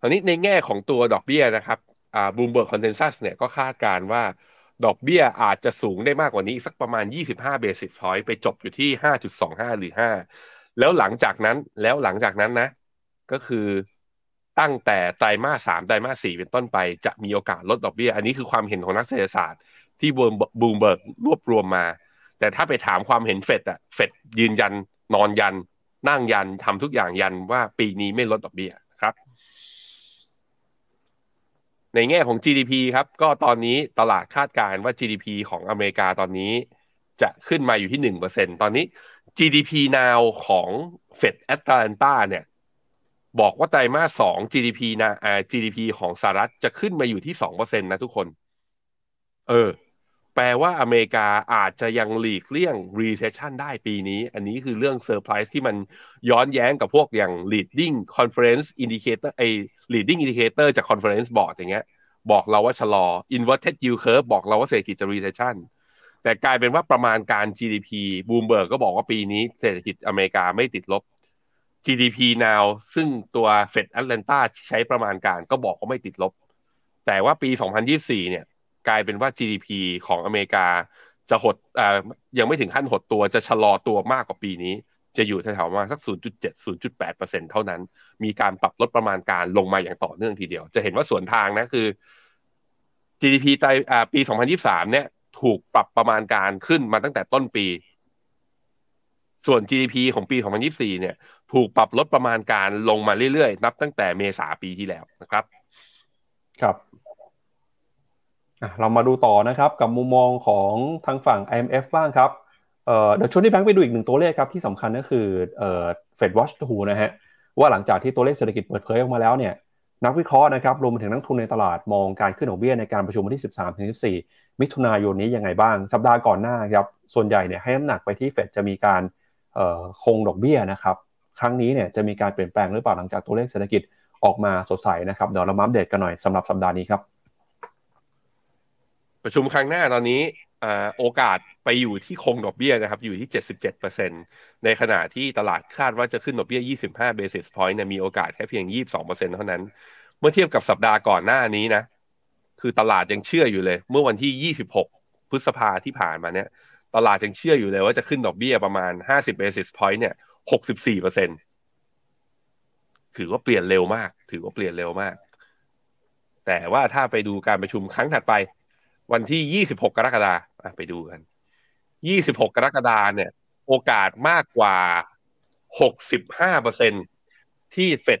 Speaker 3: ตอนนี้ในแง่ของตัวดอกเบี้ยนะครับอ่า Bloomberg consensus เนี่ยก็คาดการว่า ดอกเบี้ยอาจจะสูงได้มากกว่านี้สักประมาณ 25 basis point ไปจบอยู่ที่ 5.25 หรือ 5 แล้วหลังจากนั้นแล้วหลังจากนั้นนะ ก็คือตั้งแต่ไตรมาสสามไตรมาสสี่เป็นต้นไปจะมีโอกาสลดดอกเบี้ย อันนี้คือความเห็นของนักเศรษฐศาสตร์ที่บูมเบิร์กรวบรวมมา แต่ถ้าไปถามความเห็นเฟดอะเฟดยืนยัน นอนยัน นั่งยันทำทุกอย่างยันว่าปีนี้ไม่ลดดอกเบี้ยครับ ในแง่ของ GDP ครับ ก็ตอนนี้ตลาดคาดการณ์ว่า GDP ของอเมริกาตอนนี้จะขึ้นมาอยู่ที่หนึ่งเปอร์เซ็นตอนนี้ GDP now ของเฟดแอตแลนตาเนี่ย บอกว่าไตรมาสสอง GDP นะอ่า GDP ของสหรัฐจะขึ้นมาอยู่ที่สองเปอร์เซ็นตนะทุกคน เออ แปลว่าอเมริกาอาจจะยังหลีกเลี่ยง recession ได้ปีนี้ อันนี้คือเรื่องเซอร์ไพรส์ที่มันย้อนแย้งกับพวกอย่าง leading conference indicator ไอ leading indicator จาก conference board อย่างเงี้ย บอกเราว่าชะลอ inverted yield curve บอกเราว่าเศรษฐกิจจะ recession แต่กลายเป็นว่าประมาณการ GDP บูมเบิร์กก็บอกว่าปีนี้เศรษฐกิจอเมริกาไม่ติดลบ GDP now ซึ่งตัว Fed Atlanta ใช้ประมาณการก็บอกว่าไม่ติดลบ แต่ว่าปี 2024 เนี่ย กลายเป็นว่า GDP ของอเมริกา จะหดอ่ายังไม่ถึงขั้นหดตัวจะชะลอตัวมากกว่าปีนี้ จะอยู่แถวๆมาสัก 0.7 0.8%เท่านั้น มีการปรับลดประมาณการลงมาอย่างต่อเนื่องทีเดียว จะเห็นว่าส่วนทางนะคือ GDP ไตอ่าปี 2023 เนี่ย ถูกปรับประมาณการขึ้นมาตั้งแต่ต้นปี ส่วน GDP ของปี 2024 เนี่ย ถูกปรับลดประมาณการลงมาเรื่อยๆ นับตั้งแต่เมษาปีที่แล้วนะครับ
Speaker 2: ครับ เรามาดูต่อนะครับกับมุมมองของทางฝั่ง IMF บ้างครับเดี๋ยวชวนที่แบงค์ไปดูอีกหนึ่งตัวเลขครับที่สำคัญก็คือเฟดวอชทูนะฮะว่าหลังจากที่ตัวเลขเศรษฐกิจเปิดเผยออกมาแล้วเนี่ยนักวิเคราะห์นะครับรวมไปถึงนักทุนในตลาดมองการขึ้นดอกเบี้ยในการประชุมวันที่ 13-14 มิถุนายนนี้ยังไงบ้าง สัปดาห์ก่อนหน้าครับส่วนใหญ่เนี่ยให้น้ำหนักไปที่เฟดจะมีการคงดอกเบี้ยนะครับครั้งนี้เนี่ยจะมีการเปลี่ยนแปลงหรือเปล่าหลังจากตัวเลขเศรษฐกิจออกมาสดใสนะครับเดี๋ยวเรามาอัปเดตกันหน่อยสำหรับสัปดาห์นี้ครับ
Speaker 3: ประชุมครั้งหน้าตอนนี้โอกาสไปอยู่ที่คงดอกเบี้ยนะครับ อยู่ที่ 77%ในขณะที่ตลาดคาดว่าจะขึ้นดอกเบี้ย 25 basis point เนี่ยมีโอกาสแค่เพียง 22%เท่านั้น เมื่อเทียบกับสัปดาห์ก่อนหน้านี้นะ คือตลาดยังเชื่ออยู่เลย เมื่อวันที่ 26 พฤษภาที่ผ่านมาเนี่ย ตลาดยังเชื่ออยู่เลยว่าจะขึ้นดอกเบี้ยประมาณ 50 basis point เนี่ย 64%ถือว่าเปลี่ยนเร็วมาก ถือว่าเปลี่ยนเร็วมาก แต่ว่าถ้าไปดูการประชุมครั้งถัดไป วันที่ 26 กรกฎาคมไปดูกัน 26 กรกฎาคมเนี่ย โอกาสมากกว่า 65เปอร์เซ็นที่เฟด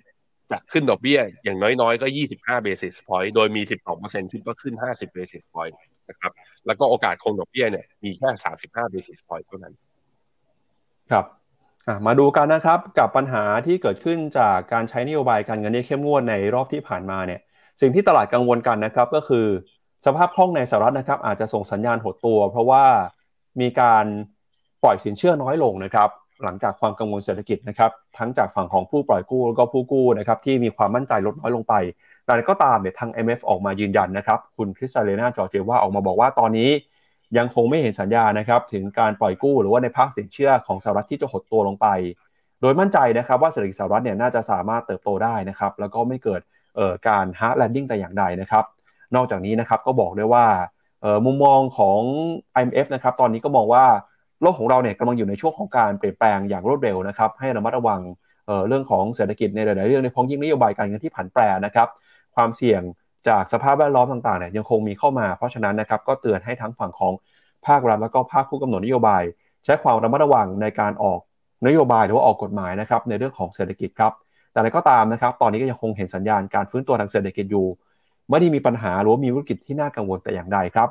Speaker 3: จะขึ้นดอกเบี้ย อย่างน้อยๆ ก็ 25 basis point โดยมี 12เปอร์เซ็นที่ว่าขึ้น 50 basis point นะครับ แล้วก็โอกาสคงดอกเบี้ยเนี่ยมีแค่ 35 basis point เท่านั้น
Speaker 2: ครับมาดูกันนะครับกับปัญหาที่เกิดขึ้นจากการใช้นโยบายการเงินที่เข้มงวดในรอบที่ผ่านมาเนี่ย สิ่งที่ตลาดกังวลกันนะครับก็คือ สภาพคล่องในสหรัฐนะครับอาจจะส่งสัญญาณหดตัว เพราะว่ามีการปล่อยสินเชื่อน้อยลงนะครับ หลังจากความกังวลเศรษฐกิจนะครับทั้งจากฝั่งของผู้ปล่อยกู้แล้วก็ผู้กู้นะครับที่มีความมั่นใจลดน้อยลงไป แต่ก็ตามเนี่ยทาง MF ออกมายืนยันนะครับคุณคริสซาเลนาจอเจว่าออกมาบอกว่าตอนนี้ยังคงไม่เห็นสัญญานะครับถึงการปล่อยกู้หรือว่าในภาคสินเชื่อของสหรัฐที่จะหดตัวลงไป โดยมั่นใจนะครับว่าเศรษฐกิจสหรัฐเนี่ยน่าจะสามารถเติบโตได้นะครับแล้วก็ไม่เกิดการ hard landing แต่อย่างใดนะครับ นอกจากนี้นะครับก็บอกด้วยว่ามุมมองของ IMF นะครับตอนนี้ก็มองว่าโลกของเราเนี่ยกำลังอยู่ในช่วงของการเปลี่ยนแปลงอย่างรวดเร็วนะครับให้ระมัดระวังเรื่องของเศรษฐกิจในหลาย ๆ เรื่องโดยเฉพาะยิ่งนโยบายการเงินที่ผันแปรนะครับความเสี่ยงจากสภาพแวดล้อมต่าง ๆ เนี่ยยังคงมีเข้ามา เพราะฉะนั้นนะครับก็เตือนให้ทั้งฝั่งของภาครัฐแล้วก็ภาคผู้กำหนดนโยบาย ใช้ความระมัดระวังในการออกนโยบายหรือว่าออกกฎหมายนะครับในเรื่องของเศรษฐกิจครับแต่อะไรก็ตามนะครับตอนนี้ก็ยังคงเห็นสัญญาณการฟื้นตัวทางเศรษฐกิจอยู่ ไม่ได้มีปัญหาหรือว่ามีวิกฤตที่น่ากังวลแต่อย่างใดครับ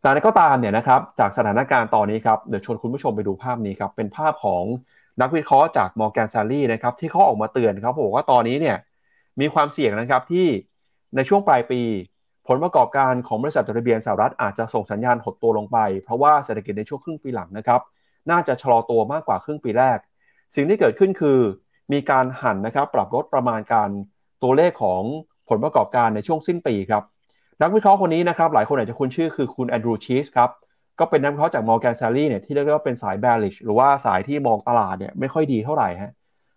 Speaker 2: แต่ในก็ตามเนี่ยนะครับจากสถานการณ์ตอนนี้ครับเดี๋ยวชวนคุณผู้ชมไปดูภาพนี้ครับเป็นภาพของนักวิเคราะห์จากมอร์แกนซารีนะครับที่เขาออกมาเตือนครับบอกว่าตอนนี้เนี่ยมีความเสี่ยงนะครับที่ในช่วงปลายปี ผลประกอบการของบริษัทจดทะเบียนสหรัฐอาจจะส่งสัญญาณหดตัวลงไป เพราะว่าเศรษฐกิจในช่วงครึ่งปีหลังนะครับน่าจะชะลอตัวมากกว่าครึ่งปีแรก สิ่งที่เกิดขึ้นคือมีการหันนะครับปรับลดประมาณการตัวเลขของ ผลประกอบการในช่วงสิ้นปีครับ นักวิเคราะห์คนนี้นะครับ หลายคนอาจจะคุ้นชื่อคือคุณแอนดรูชีสครับ ก็เป็นนักวิเคราะห์จากมอร์แกนซารีเนี่ยที่เรียกว่าเป็นสายแบริชหรือว่าสายที่มองตลาดเนี่ยไม่ค่อยดีเท่าไหร่ฮะ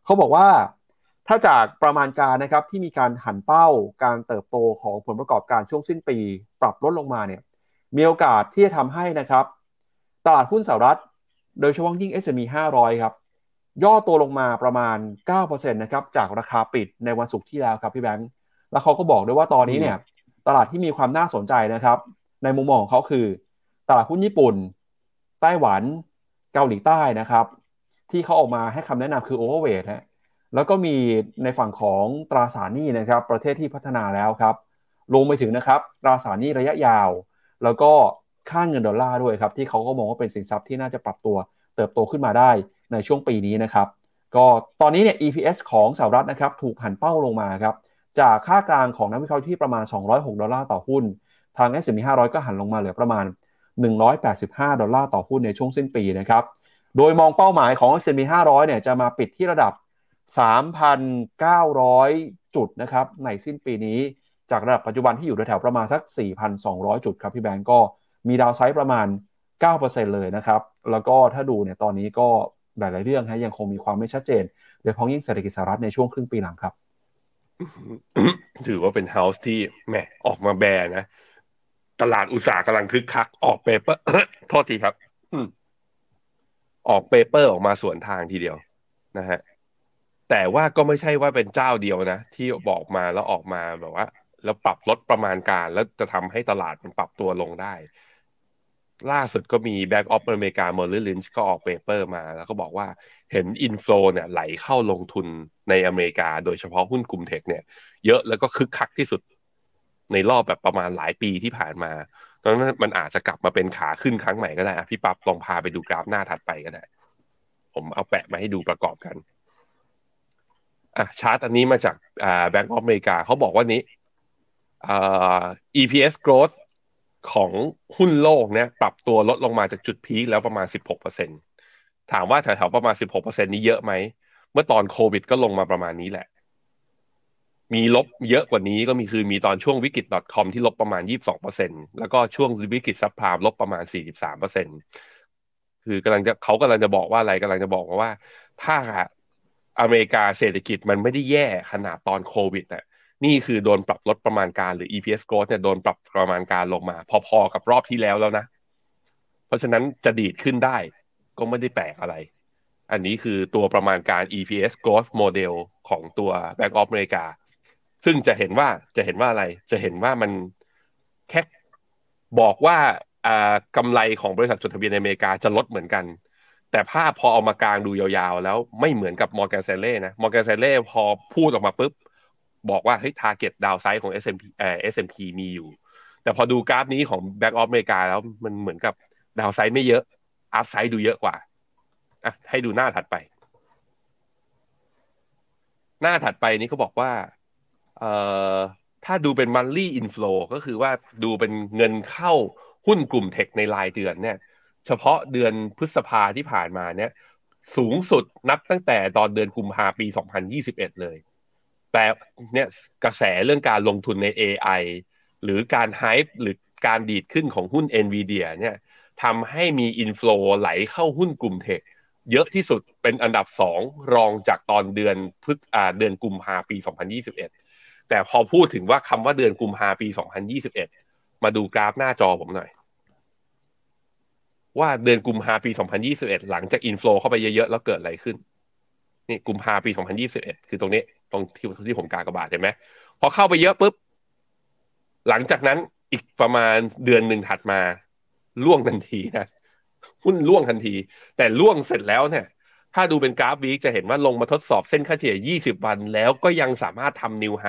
Speaker 2: เขาบอกว่าถ้าจากประมาณการนะครับที่มีการหันเป้าการเติบโตของผลประกอบการช่วงสิ้นปี ปรับลดลงมาเนี่ยมีโอกาสที่จะทำให้นะครับตลาดหุ้นสหรัฐ โดยเฉพาะยิ่ง S&P 500 ครับ ย่อตัวลงมาประมาณ 9%นะครับจากราคาปิดในวันศุกร์ที่แล้วครับพี่แบงค์ แล้วเขาก็บอกด้วยว่าตอนนี้เนี่ย ตลาดที่มีความน่าสนใจนะครับ ในมุมมองของเขาคือ ตลาดหุ้นญี่ปุ่น ไต้หวัน เกาหลีใต้นะครับ ที่เขาออกมาให้คำแนะนำคือโอเวอร์เวทฮะแล้วก็มีในฝั่งของตราสารหนี้นะครับ ประเทศที่พัฒนาแล้วครับลงไปถึงนะครับ ตราสารหนี้ระยะยาว แล้วก็ค่าเงินดอลลาร์ด้วยครับ ที่เขาก็มองว่าเป็นสินทรัพย์ที่น่าจะปรับตัว เติบโตขึ้นมาได้ในช่วงปีนี้นะครับ ก็ตอนนี้เนี่ย EPS ของสหรัฐนะครับ ถูกหันเป้าลงมาครับ จากค่ากลางของนักวิเคราะห์ที่ประมาณ 206 ดอลลาร์ต่อหุ้น ทาง S&P 500 ก็หันลงมาเหลือประมาณ 185 ดอลลาร์ต่อหุ้นในช่วงสิ้นปีนะครับ โดยมองเป้าหมายของ S&P 500 เนี่ยจะมาปิดที่ระดับ 3,900 จุดนะครับในสิ้นปีนี้ จากระดับปัจจุบันที่อยู่แถวประมาณสัก 4,200 จุดครับพี่แบงก์ก็มี downside ประมาณ 9%เลยนะครับ แล้วก็ถ้าดูเนี่ยตอนนี้ก็หลาย ๆ เรื่องฮะยังคงมีความไม่ชัดเจนโดยเฉพาะยิ่งเศรษฐกิจสหรัฐในช่วงครึ่งปีหลังครับ
Speaker 3: ถือว่าเป็น house ที่แหมออกมาแบบนะ ตลาดอุตส่าห์กำลังคึกคัก ออก paper โทษทีครับออก paper ออกมาสวนทางทีเดียวนะฮะแต่ว่าก็ไม่ใช่ว่าเป็นเจ้าเดียวนะ ที่บอกมาแล้วออกมาแบบว่า แล้วปรับลดประมาณการแล้วจะทำให้ตลาดมันปรับตัวลงได้ ล่าสุดก็มี Bank of America Merrill Lynch ก็ออก paper มา แล้วก็บอกว่า เห็น inflow เนี่ยไหลเข้าลงทุนในอเมริกา โดยเฉพาะหุ้นกลุ่ม tech เนี่ย เยอะแล้วก็คึกคักที่สุด ในรอบแบบประมาณหลายปีที่ผ่านมาตอนนั้นมันอาจจะกลับมาเป็นขาขึ้นครั้งใหม่ก็ได้พี่ปั๊บลองพาไปดูกราฟหน้าถัดไปก็ได้ ผมเอาแปะมาให้ดูประกอบกันอะชาร์ตอันนี้มาจากอ่า Bank of America เขาบอกว่านี้อ่า EPS growth ของหุ้นโลกเนี่ย ปรับตัวลดลงมาจากจุดพีคแล้วประมาณ 16% ถามว่าแถวๆประมาณ 16%นี้เยอะไหม เมื่อตอนโควิดก็ลงมาประมาณนี้แหละ มีลบเยอะกว่านี้ก็มีคือมีตอนช่วงวิกฤต .com ที่ลบประมาณ 22%แล้วก็ช่วงวิกฤตซับพลามลบประมาณ 43%คือกำลังจะเขากำลังจะบอกว่าอะไรกำลังจะบอกว่า ถ้าอเมริกาเศรษฐกิจมันไม่ได้แย่ขนาดตอนโควิดอะนี่คือโดนปรับลดประมาณการหรือ EPS growth เนี่ยโดนปรับประมาณการลงมา พอๆกับรอบที่แล้วแล้วนะ เพราะฉะนั้นจะดีดขึ้นได้ ก็ไม่ได้แปลกอะไร อันนี้คือตัวประมาณการ EPS growth model ของตัว Bank of America ซึ่งจะเห็นว่าจะเห็นว่าอะไร จะเห็นว่ามันแค่บอกว่ากำไรของบริษัทจดทะเบียนในอเมริกาจะลดเหมือนกัน แต่ภาพพอเอามากลางดูยาวๆ แล้วไม่เหมือนกับ Morgan Stanley นะ Morgan Stanley พอพูดออกมาปุ๊บ บอกว่าเฮ้ย target downside ของ S&P เอ่อ S&P มีอยู่ แต่พอดูกราฟนี้ของ Bank of America แล้วมันเหมือนกับ downside ไม่เยอะ upside ดูเยอะกว่าอะให้ดูหน้าถัดไป หน้าถัดไปนี้เขาบอกว่า เอ่อ ถ้าดูเป็น monthly inflow ก็คือว่าดูเป็นเงินเข้าหุ้นกลุ่มเทคในรายเดือนเนี่ย เฉพาะเดือนพฤษภาที่ผ่านมาเนี่ย สูงสุดนับตั้งแต่ตอนเดือนกุมภาปี 2021 เลย แต่เนี่ยกระแสเรื่องการลงทุนใน AI หรือการ hype หรือการดีดขึ้นของหุ้น NVIDIA เนี่ย ทำให้มี inflow ไหลเข้าหุ้นกลุ่ม tech เยอะที่สุดเป็นอันดับสองรองจากตอนเดือนพฤษอ่าเดือนกุมภาปี 2021 แต่พอพูดถึงว่าคำว่าเดือนกุมภาปี 2021 มาดูกราฟหน้าจอผมหน่อย ว่าเดือนกุมภาปี 2021 หลังจาก inflow เข้าไปเยอะๆ แล้วเกิดอะไรขึ้น นี่กุมภาปี 2021 คือตรงนี้ตรงที่ที่ผมกากระบาดเห็นไหมพอเข้าไปเยอะปุ๊บหลังจากนั้นอีกประมาณเดือนหนึ่งถัดมา ล่วงทันทีนะหุ้นล่วงทันที แต่ล่วงเสร็จแล้วเนี่ย ถ้าดูเป็นกราฟวีคจะเห็นว่าลงมาทดสอบเส้นค่าเฉลี่ย 20 วัน แล้วก็ยังสามารถทำนิวไฮ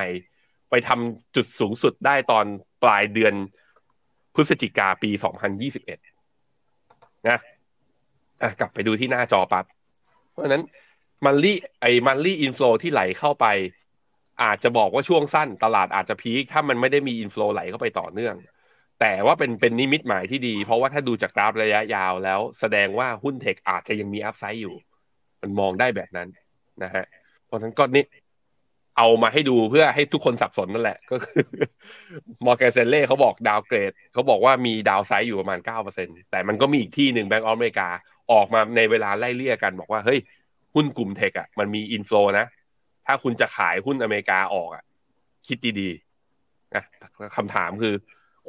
Speaker 3: ไปทำจุดสูงสุดได้ตอนปลายเดือนพฤศจิกาปี 2021 นะอะกลับไปดูที่หน้าจอปั๊บ เพราะฉะนั้น monthly ไอ้ monthly inflow ที่ไหลเข้าไป อาจจะบอกว่าช่วงสั้นตลาดอาจจะ peak ถ้ามันไม่ได้มี inflow ไหลเข้าไปต่อเนื่อง แต่ว่าเป็นเป็นนิมิตหมายที่ดี เพราะว่าถ้าดูจากกราฟระยะยาวแล้ว แสดงว่าหุ้น tech อาจจะยังมี upside อยู่ มันมองได้แบบนั้นนะฮะเพราะฉะนั้นก็นี่เอามาให้ดูเพื่อให้ทุกคนสับสนนั่นแหละก็คือ Morgan Stanley เขาบอก downgrade เขาบอกว่ามี downside อยู่ประมาณเก้าเปอร์เซ็นแต่มันก็มีอีกที่หนึ่ง Bank of Americaออกมาในเวลาไล่เลี่ยกันบอกว่า เฮ้ย หุ้นกลุ่ม tech อะมันมี inflow นะ ถ้าคุณจะขายหุ้นอเมริกาออกอะ คิดดีๆนะคำถามคือ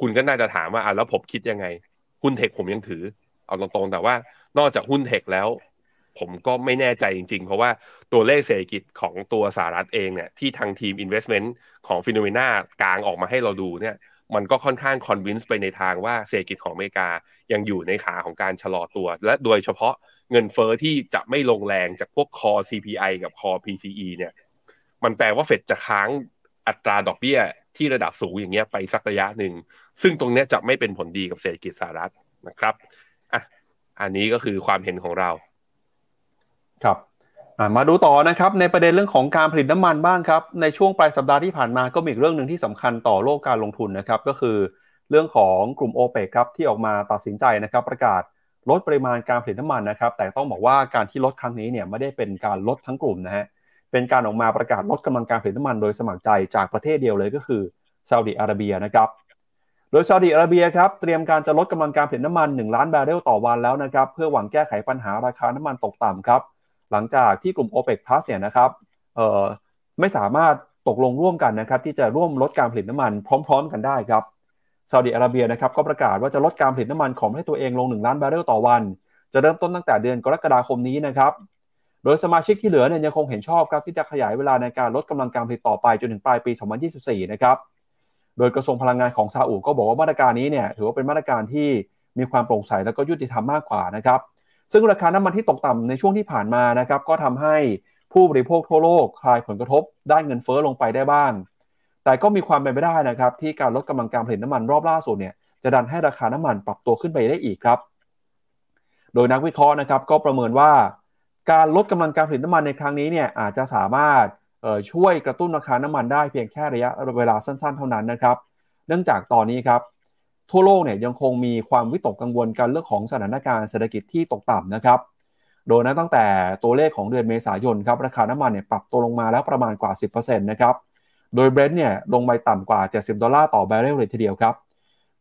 Speaker 3: คุณก็น่าจะถามว่าอะแล้วผมคิดยังไง หุ้น tech ผมยังถือ เอาตรงๆ แต่ว่านอกจากหุ้น tech แล้ว ผมก็ไม่แน่ใจจริงๆ เพราะว่าตัวเลขเศรษฐกิจของตัวสหรัฐเองเนี่ยที่ทางทีม Investment ของ Finnomena กางออกมาให้เราดูเนี่ยมันก็ค่อนข้าง convince ไปในทางว่าเศรษฐกิจของอเมริกายังอยู่ในขาของการชะลอตัว และโดยเฉพาะเงินเฟอ้อที่จะไม่ลงแรงจากพวกคอ CPI กับคอ PCE เนี่ย มันแปลว่าเฟดจะค้างอัตราดอกเบี้ย ที่ระดับสูงอย่างเงี้ยไปสักระยะหนึ่ง ซึ่งตรงนี้จะไม่เป็นผลดีกับเศรษฐกิจสหรัฐนะครับอะอันนี้ก็คือความเห็นของเรา
Speaker 2: ครับมาดูต่อนะครับในประเด็นเรื่องของการผลิตน้ำมันบ้างครับ ในช่วงปลายสัปดาห์ที่ผ่านมาก็มีอีกเรื่องหนึ่งที่สำคัญต่อโลกการลงทุนนะครับก็คือเรื่องของกลุ่มโอเปกครับที่ออกมาตัดสินใจนะครับประกาศลดปริมาณการผลิตน้ำมันนะครับ แต่ต้องบอกว่าการที่ลดครั้งนี้เนี่ยไม่ได้เป็นการลดทั้งกลุ่มนะฮะเป็นการออกมาประกาศลดกำลังการผลิตน้ำมันโดยสมัครใจจากประเทศเดียวเลยก็คือซาอุดิอาระเบียนะครับโดยซาอุดิอาระเบียครับเตรียมการจะลดกำลังการผลิตน้ำมัน 1 ล้านบาร์เรลต่อวันแล้วนะครับเพื่อหวังแก้ไขปัญหาราคาน้ำมันตกต่ำครับ หลังจากที่กลุ่ม o p e ป Plus เนี่ยนะครับเอ่อไม่สามารถตกลงร่วมกันนะครับที่จะร่วมลดการผลิตน้ำมันพร้อม ๆ กันได้ครับซาอุดิอาระเบียนะครับก็ประกาศว่าจะลดการผลิตน้ำมันของให้ตัวเองลง 1 ล้านบาร์เรลต่อวัน จะเริ่มต้นตั้งแต่เดือนกรกฎาคมนี้นะครับ โดยสมาชิกที่เหลือเนี่ยยังคงเห็นชอบครับที่จะขยายเวลาในการลดกำลังการผลิตต่อไปจนถึงปลายปี 2024 นะครับ โดยกระทรวงพลังงานของซาอุก็บอกว่ามาตรการนี้เนี่ยถือว่าเป็นมาตรการที่มีความโปร่งใสและก็ยุติธรรมมากกว่านะครับ ซึ่งราคาน้ำมันที่ตกต่ำในช่วงที่ผ่านมานะครับก็ทำให้ผู้บริโภคทั่วโลกคลายผลกระทบได้เงินเฟ้อลงไปได้บ้าง แต่ก็มีความเป็นไปได้นะครับที่การลดกำลังการผลิตน้ำมันรอบล่าสุดเนี่ยจะดันให้ราคาน้ำมันปรับตัวขึ้นไปได้อีกครับ โดยนักวิเคราะห์นะครับก็ประเมินว่า การลดกำลังการผลิตน้ำมันในครั้งนี้เนี่ยอาจจะสามารถช่วยกระตุ้นราคาน้ำมันได้เพียงแค่ระยะเวลาสั้นๆ เท่านั้นนะครับ เนื่องจากตอนนี้ครับทั่วโลกเนี่ยยังคงมีความวิตกกังวลกันเรื่องของสถานการณ์เศรษฐกิจที่ตกต่ำนะครับ โดยนะตั้งแต่ตัวเลขของเดือนเมษายนครับราคาน้ำมันเนี่ยปรับตัวลงมาแล้วประมาณกว่า 10%นะครับ โดยเบรนท์เนี่ยลงไปต่ำกว่า 70 ดอลลาร์ต่อบาร์เรลเลยทีเดียวครับ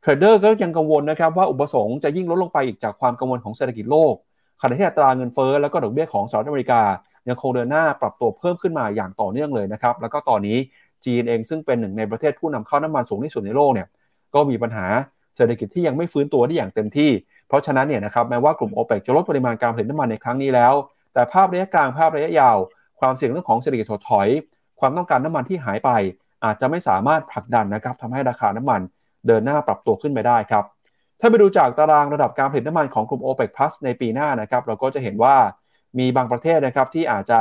Speaker 2: trader ก็ยังกังวลนะครับว่าอุปสงค์จะยิ่งลดลงไปอีกจากความกังวลของเศรษฐกิจโลก ขณะที่อัตราเงินเฟ้อแล้วก็ดอกเบี้ยของสหรัฐอเมริกา ยังคงเดินหน้าปรับตัวเพิ่มขึ้นมาอย่างต่อเนื่องเลยนะครับ แล้วก็ตอนนี้จีนเองซึ่งเป็นหนึ่งในประเทศผู้นำเข้าน้ำมันสูงที่สุดในโลกเนี่ยก็มีปัญหาเศรษฐกิจที่ยังไม่ฟื้นตัวได้อย่างเต็มที่ เพราะฉะนั้นเนี่ยนะครับแม้ว่ากลุ่มโอเปกจะลดปริมาณการผลิตน้ำมันในครั้งนี้แล้ว แต่ภาพระยะกลางภาพระยะยาว ความเสี่ยงเรื่องของเศรษฐกิจถดถอย ความต้องการน้ำมันที่หายไป อาจจะไม่สามารถผลักดันนะครับทำให้ราคาน้ำมันเดินหน้าปรับตัวขึ้นไปได้ครับ ถ้าไปดูจากตารางระดับการผลิตน้ำมันของกลุ่ม o p e ป Plus ในปีหน้านะครับเราก็จะเห็นว่ามีบางประเทศนะครับที่อาจจะ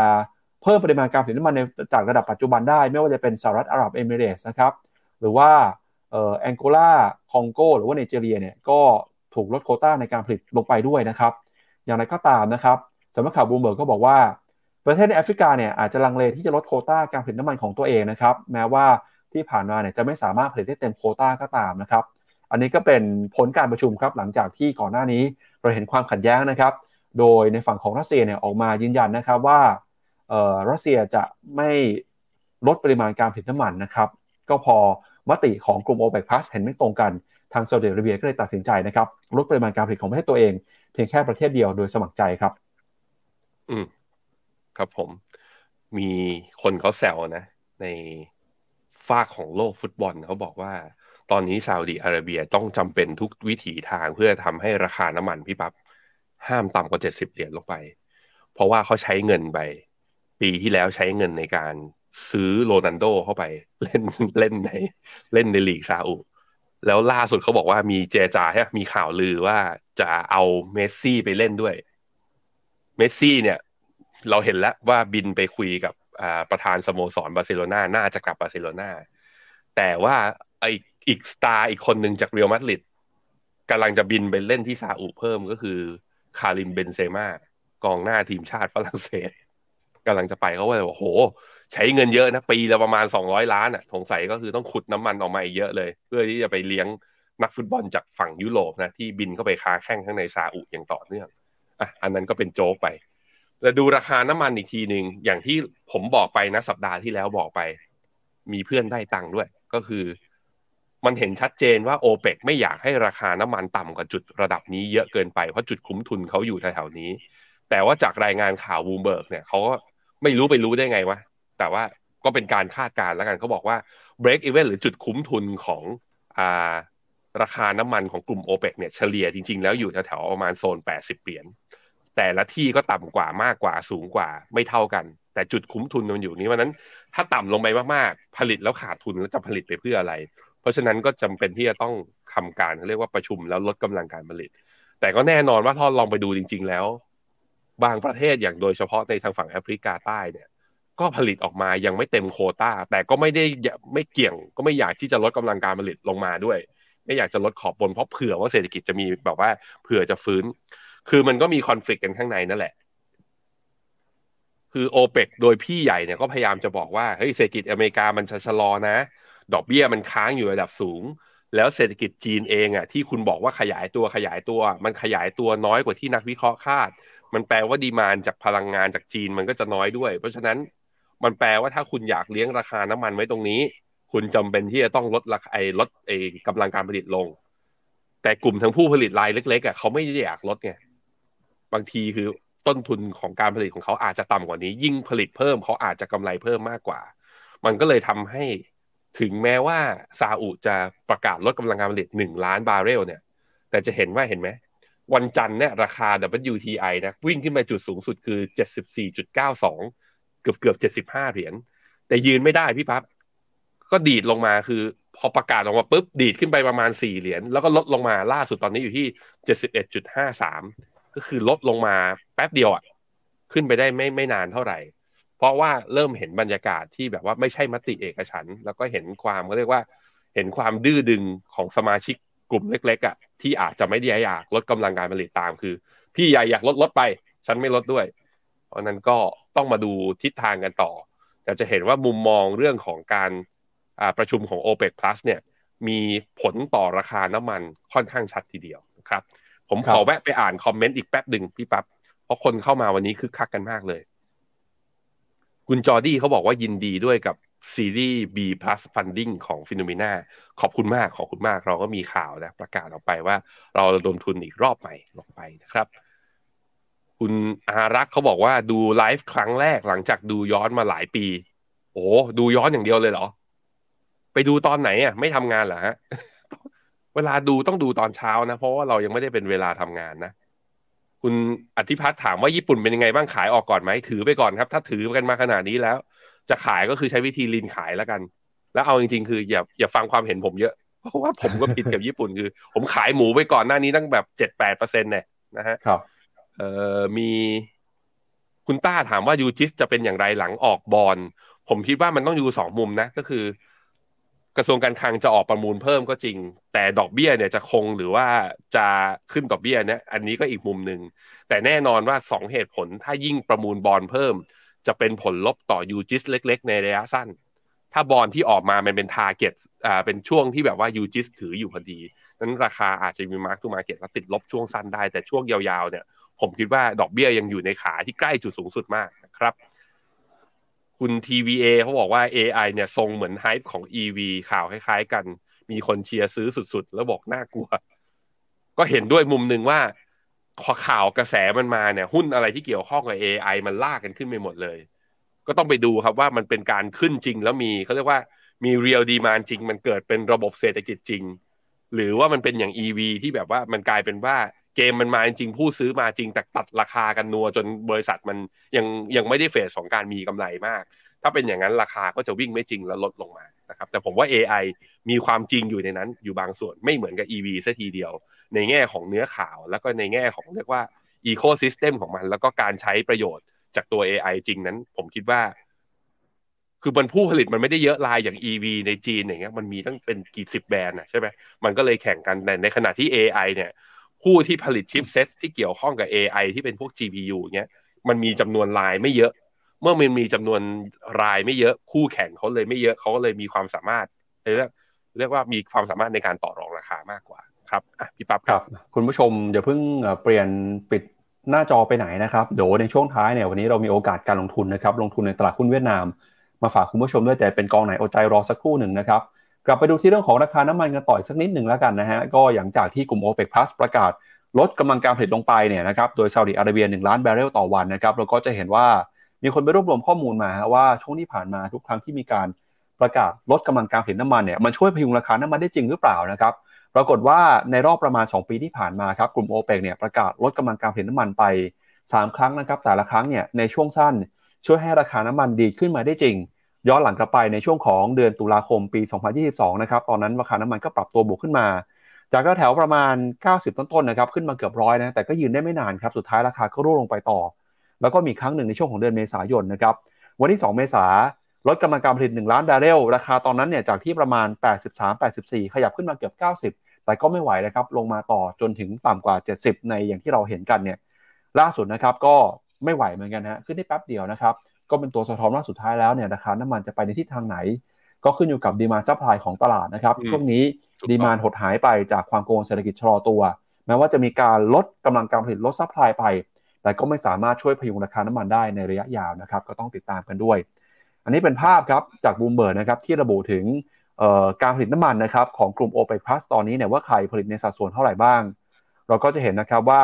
Speaker 2: เพิ่มปริมาณการผลิตน้ำมันในจากระดับปัจจุบันได้ ไม่ว่าจะเป็นสหรัฐอาหรับเอมิเรตส์นะครับหรือว่าแองโกลาคองโกหรือว่าไนจีเรียเนี่ยก็ถูกลดโควต้าในการผลิตลงไปด้วยนะครับ อย่างไรก็ตามนะครับสำนักข่าวบูมเบิร์กก็บอกว่า ประเทศในแอฟริกาเนี่ยอาจจะลังเลที่จะลดโควต้าการผลิตน้ำมันของตัวเองนะครับ แม้ว่าที่ผ่านมาเนี่ยจะไม่สามารถผลิตได้เต็มโควต้าก็ตามนะครับ อันนี้ก็เป็นผลการประชุมครับหลังจากที่ก่อนหน้านี้เราเห็นความขัดแย้งนะครับ โดยในฝั่งของรัสเซียเนี่ยออกมายืนยันนะครับว่ารัสเซียจะไม่ลดปริมาณการผลิตน้ำมันนะครับก็พอมติของกลุ่ม OPEC Plus เห็นไม่ตรงกันทางซาอุดิอาระเบียก็เลยตัดสินใจนะครับลดปริมาณการผลิตของประเทศตัวเอง เพียงแค่ประเทศเดียวโดยสมัครใจครับ
Speaker 3: อืมครับผม มีคนเขาแซวนะ ในฝากของโลกฟุตบอลเขาบอกว่า ตอนนี้ซาอุดิอาระเบียต้องจำเป็นทุกวิถีทางเพื่อทำให้ราคาน้ำมันพี่ปับ๊บห้ามต่ำกว่าเจ็ดสิบเหรียญลงไป เพราะว่าเขาใช้เงินไป ปีที่แล้วใช้เงินในการซื้อโรนันโดเข้าไปเล่นเล่นในเล่นในลีกซาอุ แล้วล่าสุดเขาบอกว่ามีเจรจาใช่มีข่าวลือว่าจะเอาเมสซี่ไปเล่นด้วย เมสซี่เนี่ย เราเห็นแล้วว่าบินไปคุยกับประธานสโมสรบาร์เซโลนาน่าจะกลับบาร์เซโลนาแต่ว่าไอ อีก star อีกคนหนึ่งจากเรอัลมาดริดกำลังจะบินไปเล่นที่ซาอุเพิ่มก็คือคาริมเบนเซม่ากองหน้าทีมชาติฝรั่งเศสกำลังจะไปเขาว่าโอ้โห ใช้เงินเยอะนะ ปีละประมาณสองร้อยล้านอะสงสัยก็คือต้องขุดน้ำมันออกมาอีกเยอะเลย เพื่อที่จะไปเลี้ยงนักฟุตบอลจากฝั่งยุโรปนะ ที่บินเข้าไปค้าแข่งข้างในซาอุอย่างต่อเนื่องอะอันนั้นก็เป็นโจ๊กไปแล้วดูราคาน้ำมันอีกทีหนึ่งอย่างที่ผมบอกไปนะสัปดาห์ที่แล้วบอกไป มีเพื่อนได้ตังค์ด้วย ก็คือ มันเห็นชัดเจนว่าโอเปกไม่อยากให้ราคาน้ำมันต่ำกว่าจุดระดับนี้เยอะเกินไป เพราะจุดคุ้มทุนเขาอยู่แถวๆนี้ แต่ว่าจากรายงานข่าววูเบิร์กเนี่ยเขาก็ไม่รู้ไปรู้ได้ไงวะ แต่ว่าก็เป็นการคาดการณ์แล้วกันเขาบอกว่า break even หรือจุดคุ้มทุนของอ่าราคาน้ำมันของกลุ่มโอเปกเนี่ยเฉลี่ยจริง ๆ แล้วอยู่แถวๆประมาณโซน 80 เหรียญแต่ละที่ก็ต่ำกว่ามากกว่าสูงกว่าไม่เท่ากัน แต่จุดคุ้มทุนมันอยู่นี้วันนั้น ถ้าต่ำลงไปมากๆ ผลิตแล้วขาดทุนแล้วจะผลิตไปเพื่ออะไร ราะฉะนั้นก็จำเป็นที่จะต้องทำการเรียกว่าประชุมแล้วลดกำลังการผลิต แต่ก็แน่นอนว่าถ้าลองไปดูจริง ๆ แล้ว บางประเทศอย่างโดยเฉพาะในทางฝั่งแอฟริกาใต้เนี่ยก็ผลิตออกมายังไม่เต็มโคตาแต่ก็ไม่ได้ไม่เกี่ยง ก็ไม่อยากที่จะลดกำลังการผลิตลงมาด้วย ไม่อยากจะลดขอบบนเพราะเผื่อว่าเศรษฐกิจจะมีแบบว่าเผื่อจะฟื้น คือมันก็มีคอน FLICT กันข้างในนั่นแหละ คือโอเปกโดยพี่ใหญ่เนี่ยก็พยายามจะบอกว่าเฮ้ยเศรษฐกิจอเมริกามันจะชะลอนะ ดอกเบี้ยมันค้างอยู่ระดับสูง แล้วเศรษฐกิจจีนเองอะที่คุณบอกว่าขยายตัวขยายตัว มันขยายตัวน้อยกว่าที่นักวิเคราะห์คาด มันแปลว่าดีมานจากพลังงานจากจีนมันก็จะน้อยด้วย เพราะฉะนั้นมันแปลว่าถ้าคุณอยากเลี้ยงราคาน้ำมันไว้ตรงนี้ คุณจำเป็นที่จะต้องลดราคาไอ้ลดไอ้กำลังการผลิตลง แต่กลุ่มทั้งผู้ผลิตรายเล็กๆอะเขาไม่ได้อยากลดไงบางทีคือต้นทุนของการผลิตของเขาอาจจะต่ำกว่านี้ ยิ่งผลิตเพิ่มเขาอาจจะกำไรเพิ่มมากกว่า มันก็เลยทำให้ ถึงแม้ว่าซาอุจะประกาศลดกำลังการผลิตหนึ่งล้านบาร์เรลเนี่ย แต่จะเห็นว่าเห็นไหม วันจันทร์เนี่ยราคา WTI นะวิ่งขึ้นไปจุดสูงสุดคือ 74.92กือบเกือบเจ็ดสิบห้าเหรียญ แต่ยืนไม่ได้พี่พับ ก็ดีดลงมาคือ พอประกาศออกมาปุ๊บ ดีดขึ้นไปประมาณสี่เหรียญ แล้วก็ลดลงมาล่าสุดตอนนี้อยู่ที่เจ็ดสิบเอ็ดจุดห้าสามก็คือลดลงมาแป๊บเดียวอะขึ้นไปได้ไม่ไม่นานเท่าไหร่ เพราะว่าเริ่มเห็นบรรยากาศที่แบบว่าไม่ใช่มติเอกฉันแล้วก็เห็นความก็เรียกว่า เห็นความดื้อดึงของสมาชิกกลุ่มเล็กๆอะที่อาจจะไม่ได้อยากลดกำลังการผลิตตามคือ พี่ใหญ่อยากลดลดไป ฉันไม่ลดด้วย เพราะนั้นก็ต้องมาดูทิศทางกันต่อแต่จะเห็นว่ามุมมองเรื่องของการประชุมของ OPEC Plus เนี่ยมีผลต่อราคาน้ำมันค่อนข้างชัดทีเดียวนะครับ ผมขอแวะไปอ่าน comment อีกแป๊บหนึ่งพี่ปับ๊บเพราะคนเข้ามาวันนี้คึกคักกันมากเลย คุณจอร์ดี้เขาบอกว่ายินดีด้วยกับซีรีส์ B plus funding ของ Finnomena ขอบคุณมากขอบคุณมากเราก็มีข่าวนะประกาศออกไปว่า เราระดมทุนอีกรอบใหม่ลงไปนะครับ คุณอารักเขาบอกว่าดูไลฟ์ครั้งแรกหลังจากดูย้อนมาหลายปี โอ้ดูย้อนอย่างเดียวเลยเหรอ ไปดูตอนไหนอะไม่ทำงานเหรอฮะ เวลาดูต้องดูตอนเช้านะ เพราะว่าเรายังไม่ได้เป็นเวลาทำงานนะ คุณอธิพัฒน์ถามว่าญี่ปุ่นเป็นยังไงบ้างขายออกก่อนไหมถือไปก่อนครับ ถ้าถือกันมาขนาดนี้แล้ว จะขายก็คือใช้วิธีลินขายแล้วกัน แล้วเอาจริงๆ คืออย่าอย่าฟังความเห็นผมเยอะเพราะว่าผมก็ผิดกับญี่ปุ่นคือ ผมขายหมูไปก่อนหน้านี้ตั้งแบบเจ็ดแปดเปอร์เซ็นต์เนี่ยนะฮะ
Speaker 2: ครับ
Speaker 3: เอ่อมีคุณต้าถามว่ายูจิสจะเป็นอย่างไรหลังออกบอลผมคิดว่ามันต้องอยู่สองมุมนะ ก็คือ กระทรวงการคลังจะออกประมูลเพิ่มก็จริง แต่ดอกเบี้ยเนี่ยจะคงหรือว่าจะขึ้นดอกเบี้ยเนี่ยอันนี้ก็อีกมุมหนึ่งแต่แน่นอนว่าสองเหตุผลถ้ายิ่งประมูลบอลเพิ่ม จะเป็นผลลบต่อยูจิสเล็ก ๆ ในระยะสั้น ถ้า bond ที่ออกมามันเป็น target อ่าเป็นช่วงที่แบบว่า UGIS ถืออยู่พอดีนั้นราคาอาจจะมี mark to market แล้วติดลบช่วงสั้นได้แต่ช่วงยาวๆเนี่ยผมคิดว่าดอกเบี้ยยังอยู่ในขาที่ใกล้จุดสูงสุดมากนะครับ คุณ TVA เขาบอกว่า AI เนี่ยทรงเหมือน hype ของ EV ข่าวคล้ายๆ กัน มีคนเชียร์ซื้อสุดๆ แล้วบอกน่ากลัว ก็เห็นด้วยมุมหนึ่งว่าพอข่าวกระแสมันมาเนี่ย หุ้นอะไรที่เกี่ยวข้องกับ AI มันลากกันขึ้นไปหมดเลย ก็ต้องไปดูครับว่ามันเป็นการขึ้นจริงแล้วมีเขาเรียกว่ามี real demand จริง มันเกิดเป็นระบบเศรษฐกิจจริง หรือว่ามันเป็นอย่าง EV ที่แบบว่ามันกลายเป็นว่า เกมมันมาจริงผู้ซื้อมาจริงแต่ตัดราคากันนัวจนบริษัทมันยังยังไม่ได้เฟสของการมีกำไรมาก ถ้าเป็นอย่างนั้นราคาก็จะวิ่งไม่จริงแล้วลดลงมานะครับแต่ผมว่า AI มีความจริงอยู่ในนั้น อยู่บางส่วนไม่เหมือนกับ EV ซะทีเดียว ในแง่ของเนื้อข่าว แล้วก็ในแง่ของเรียกว่าอีโคซิสเต็มของมัน แล้วก็การใช้ประโยชน์จากตัว AI จริงนั้น ผมคิดว่า คือมันผู้ผลิตมันไม่ได้เยอะลายอย่าง EV ในจีนอย่างเงี้ยมันมีตั้งเป็นกี่สิบแบรนด์นะใช่ไหมมันก็เลยแข่งกันแต่ในขณะที่ AI เนี่ย ผู้ที่ผลิตชิปเซตที่เกี่ยวข้องกับ AI ที่เป็นพวก GPU เงี้ยมันมีจำนวนลายไม่เยอะ เมื่อมันมีจำนวนรายไม่เยอะ คู่แข่งเขาเลยไม่เยอะเขาก็เลยมีความสามารถเรียกเรียกว่ามีความสามารถในการต่อรองราคามากกว่าครับพี่ปั๊บ
Speaker 2: ครับ คุณผู้ชมอย่าเพิ่งเปลี่ยนปิดหน้าจอไปไหนนะครับเดี๋ยวในช่วงท้ายเนี่ยวันนี้เรามีโอกาสการลงทุนนะครับลงทุนในตลาดหุ้นเวียดนาม มาฝากคุณผู้ชมด้วยแต่เป็นกองไหนอดใจรอสักครู่หนึ่งนะครับ กลับไปดูที่เรื่องของราคาน้ำมันกันต่ออีกสักนิดหนึ่งแล้วกันนะฮะก็อย่างจากที่กลุ่ม o p e ป Plus ประกาศลดกำลังการผลิตลงไปเนี่ยนะครับโดยซาอุดิอาระเบีย 1 ล้านบาร์เรลต่อวันนะครับเราก็จะเห็นว่ามีคนไปรวบรวมข้อมูลมาว่าช่วงที่ผ่านมาทุกครั้งที่มีการประกาศลดกำลังการผลิตน้ำมันเนี่ยมันช่วยพยุงราคาน้ำมันได้จริงหรือเปล่านะครับปรากฏว่าในรอบประมาณ 2 ปีที่ผ่านมาครับกลุ่มโอเปกเนี่ยประกาศลดกำลังการผลิตน้ำมันไป 3 ครั้งนะครับแต่ละครั้งเนี่ยในช่วงสั้นช่วยให้ราคาน้ำมันดีขึ้นมาได้จริง ย้อนหลังกลับไปในช่วงของเดือนตุลาคมปี 2022 นะครับ ตอนนั้นราคาน้ำมันก็ปรับตัวบวกขึ้นมา จากแถวประมาณ 90 ต้นๆ นะครับ ขึ้นมาเกือบร้อยนะ แต่ก็ยืนได้ไม่นานครับ สุดท้ายราคาก็ร่วงลงไปต่อ แล้วก็มีครั้งหนึ่งในช่วงของเดือนเมษายนนะครับ วันที่ 2 เมษาลดกำลังการผลิต 1 ล้านบาร์เรล ราคาตอนนั้นเนี่ยจากที่ประมาณ 83-84 ขยับขึ้นมาเกือบ 90 แต่ก็ไม่ไหวนะครับ ลงมาต่อจนถึงต่ำกว่า 70 ในอย่างที่เราเห็นกันเนี่ย ล่าสุดนะครับก็ไม่ไหวเหมือนกันฮะ ขึ้นได้แป๊บเดียวนะครับ ก็เป็นตัวสะท้อนว่าสุดท้ายแล้วเนี่ยราคาน้ำมันจะไปในทิศทางไหน ก็ขึ้นอยู่กับ demand supply ของตลาดนะครับช่วงนี้ demand หดหายไปจากความกังวลเศรษฐกิจชะลอตัว แม้ว่าจะมีการลดกำลังการผลิตลด supply ไป แต่ก็ไม่สามารถช่วยพยุงราคาน้ำมันได้ในระยะยาวนะครับก็ต้องติดตามกันด้วย อันนี้เป็นภาพครับจากบูมเบิร์ดนะครับที่ระบุถึงการผลิตน้ำมันนะครับของกลุ่ม o p e ป Plus ตอนนี้เนี่ยว่าใครผลิตในสัดส่วนเท่าไหร่บ้าง เราก็จะเห็นนะครับว่า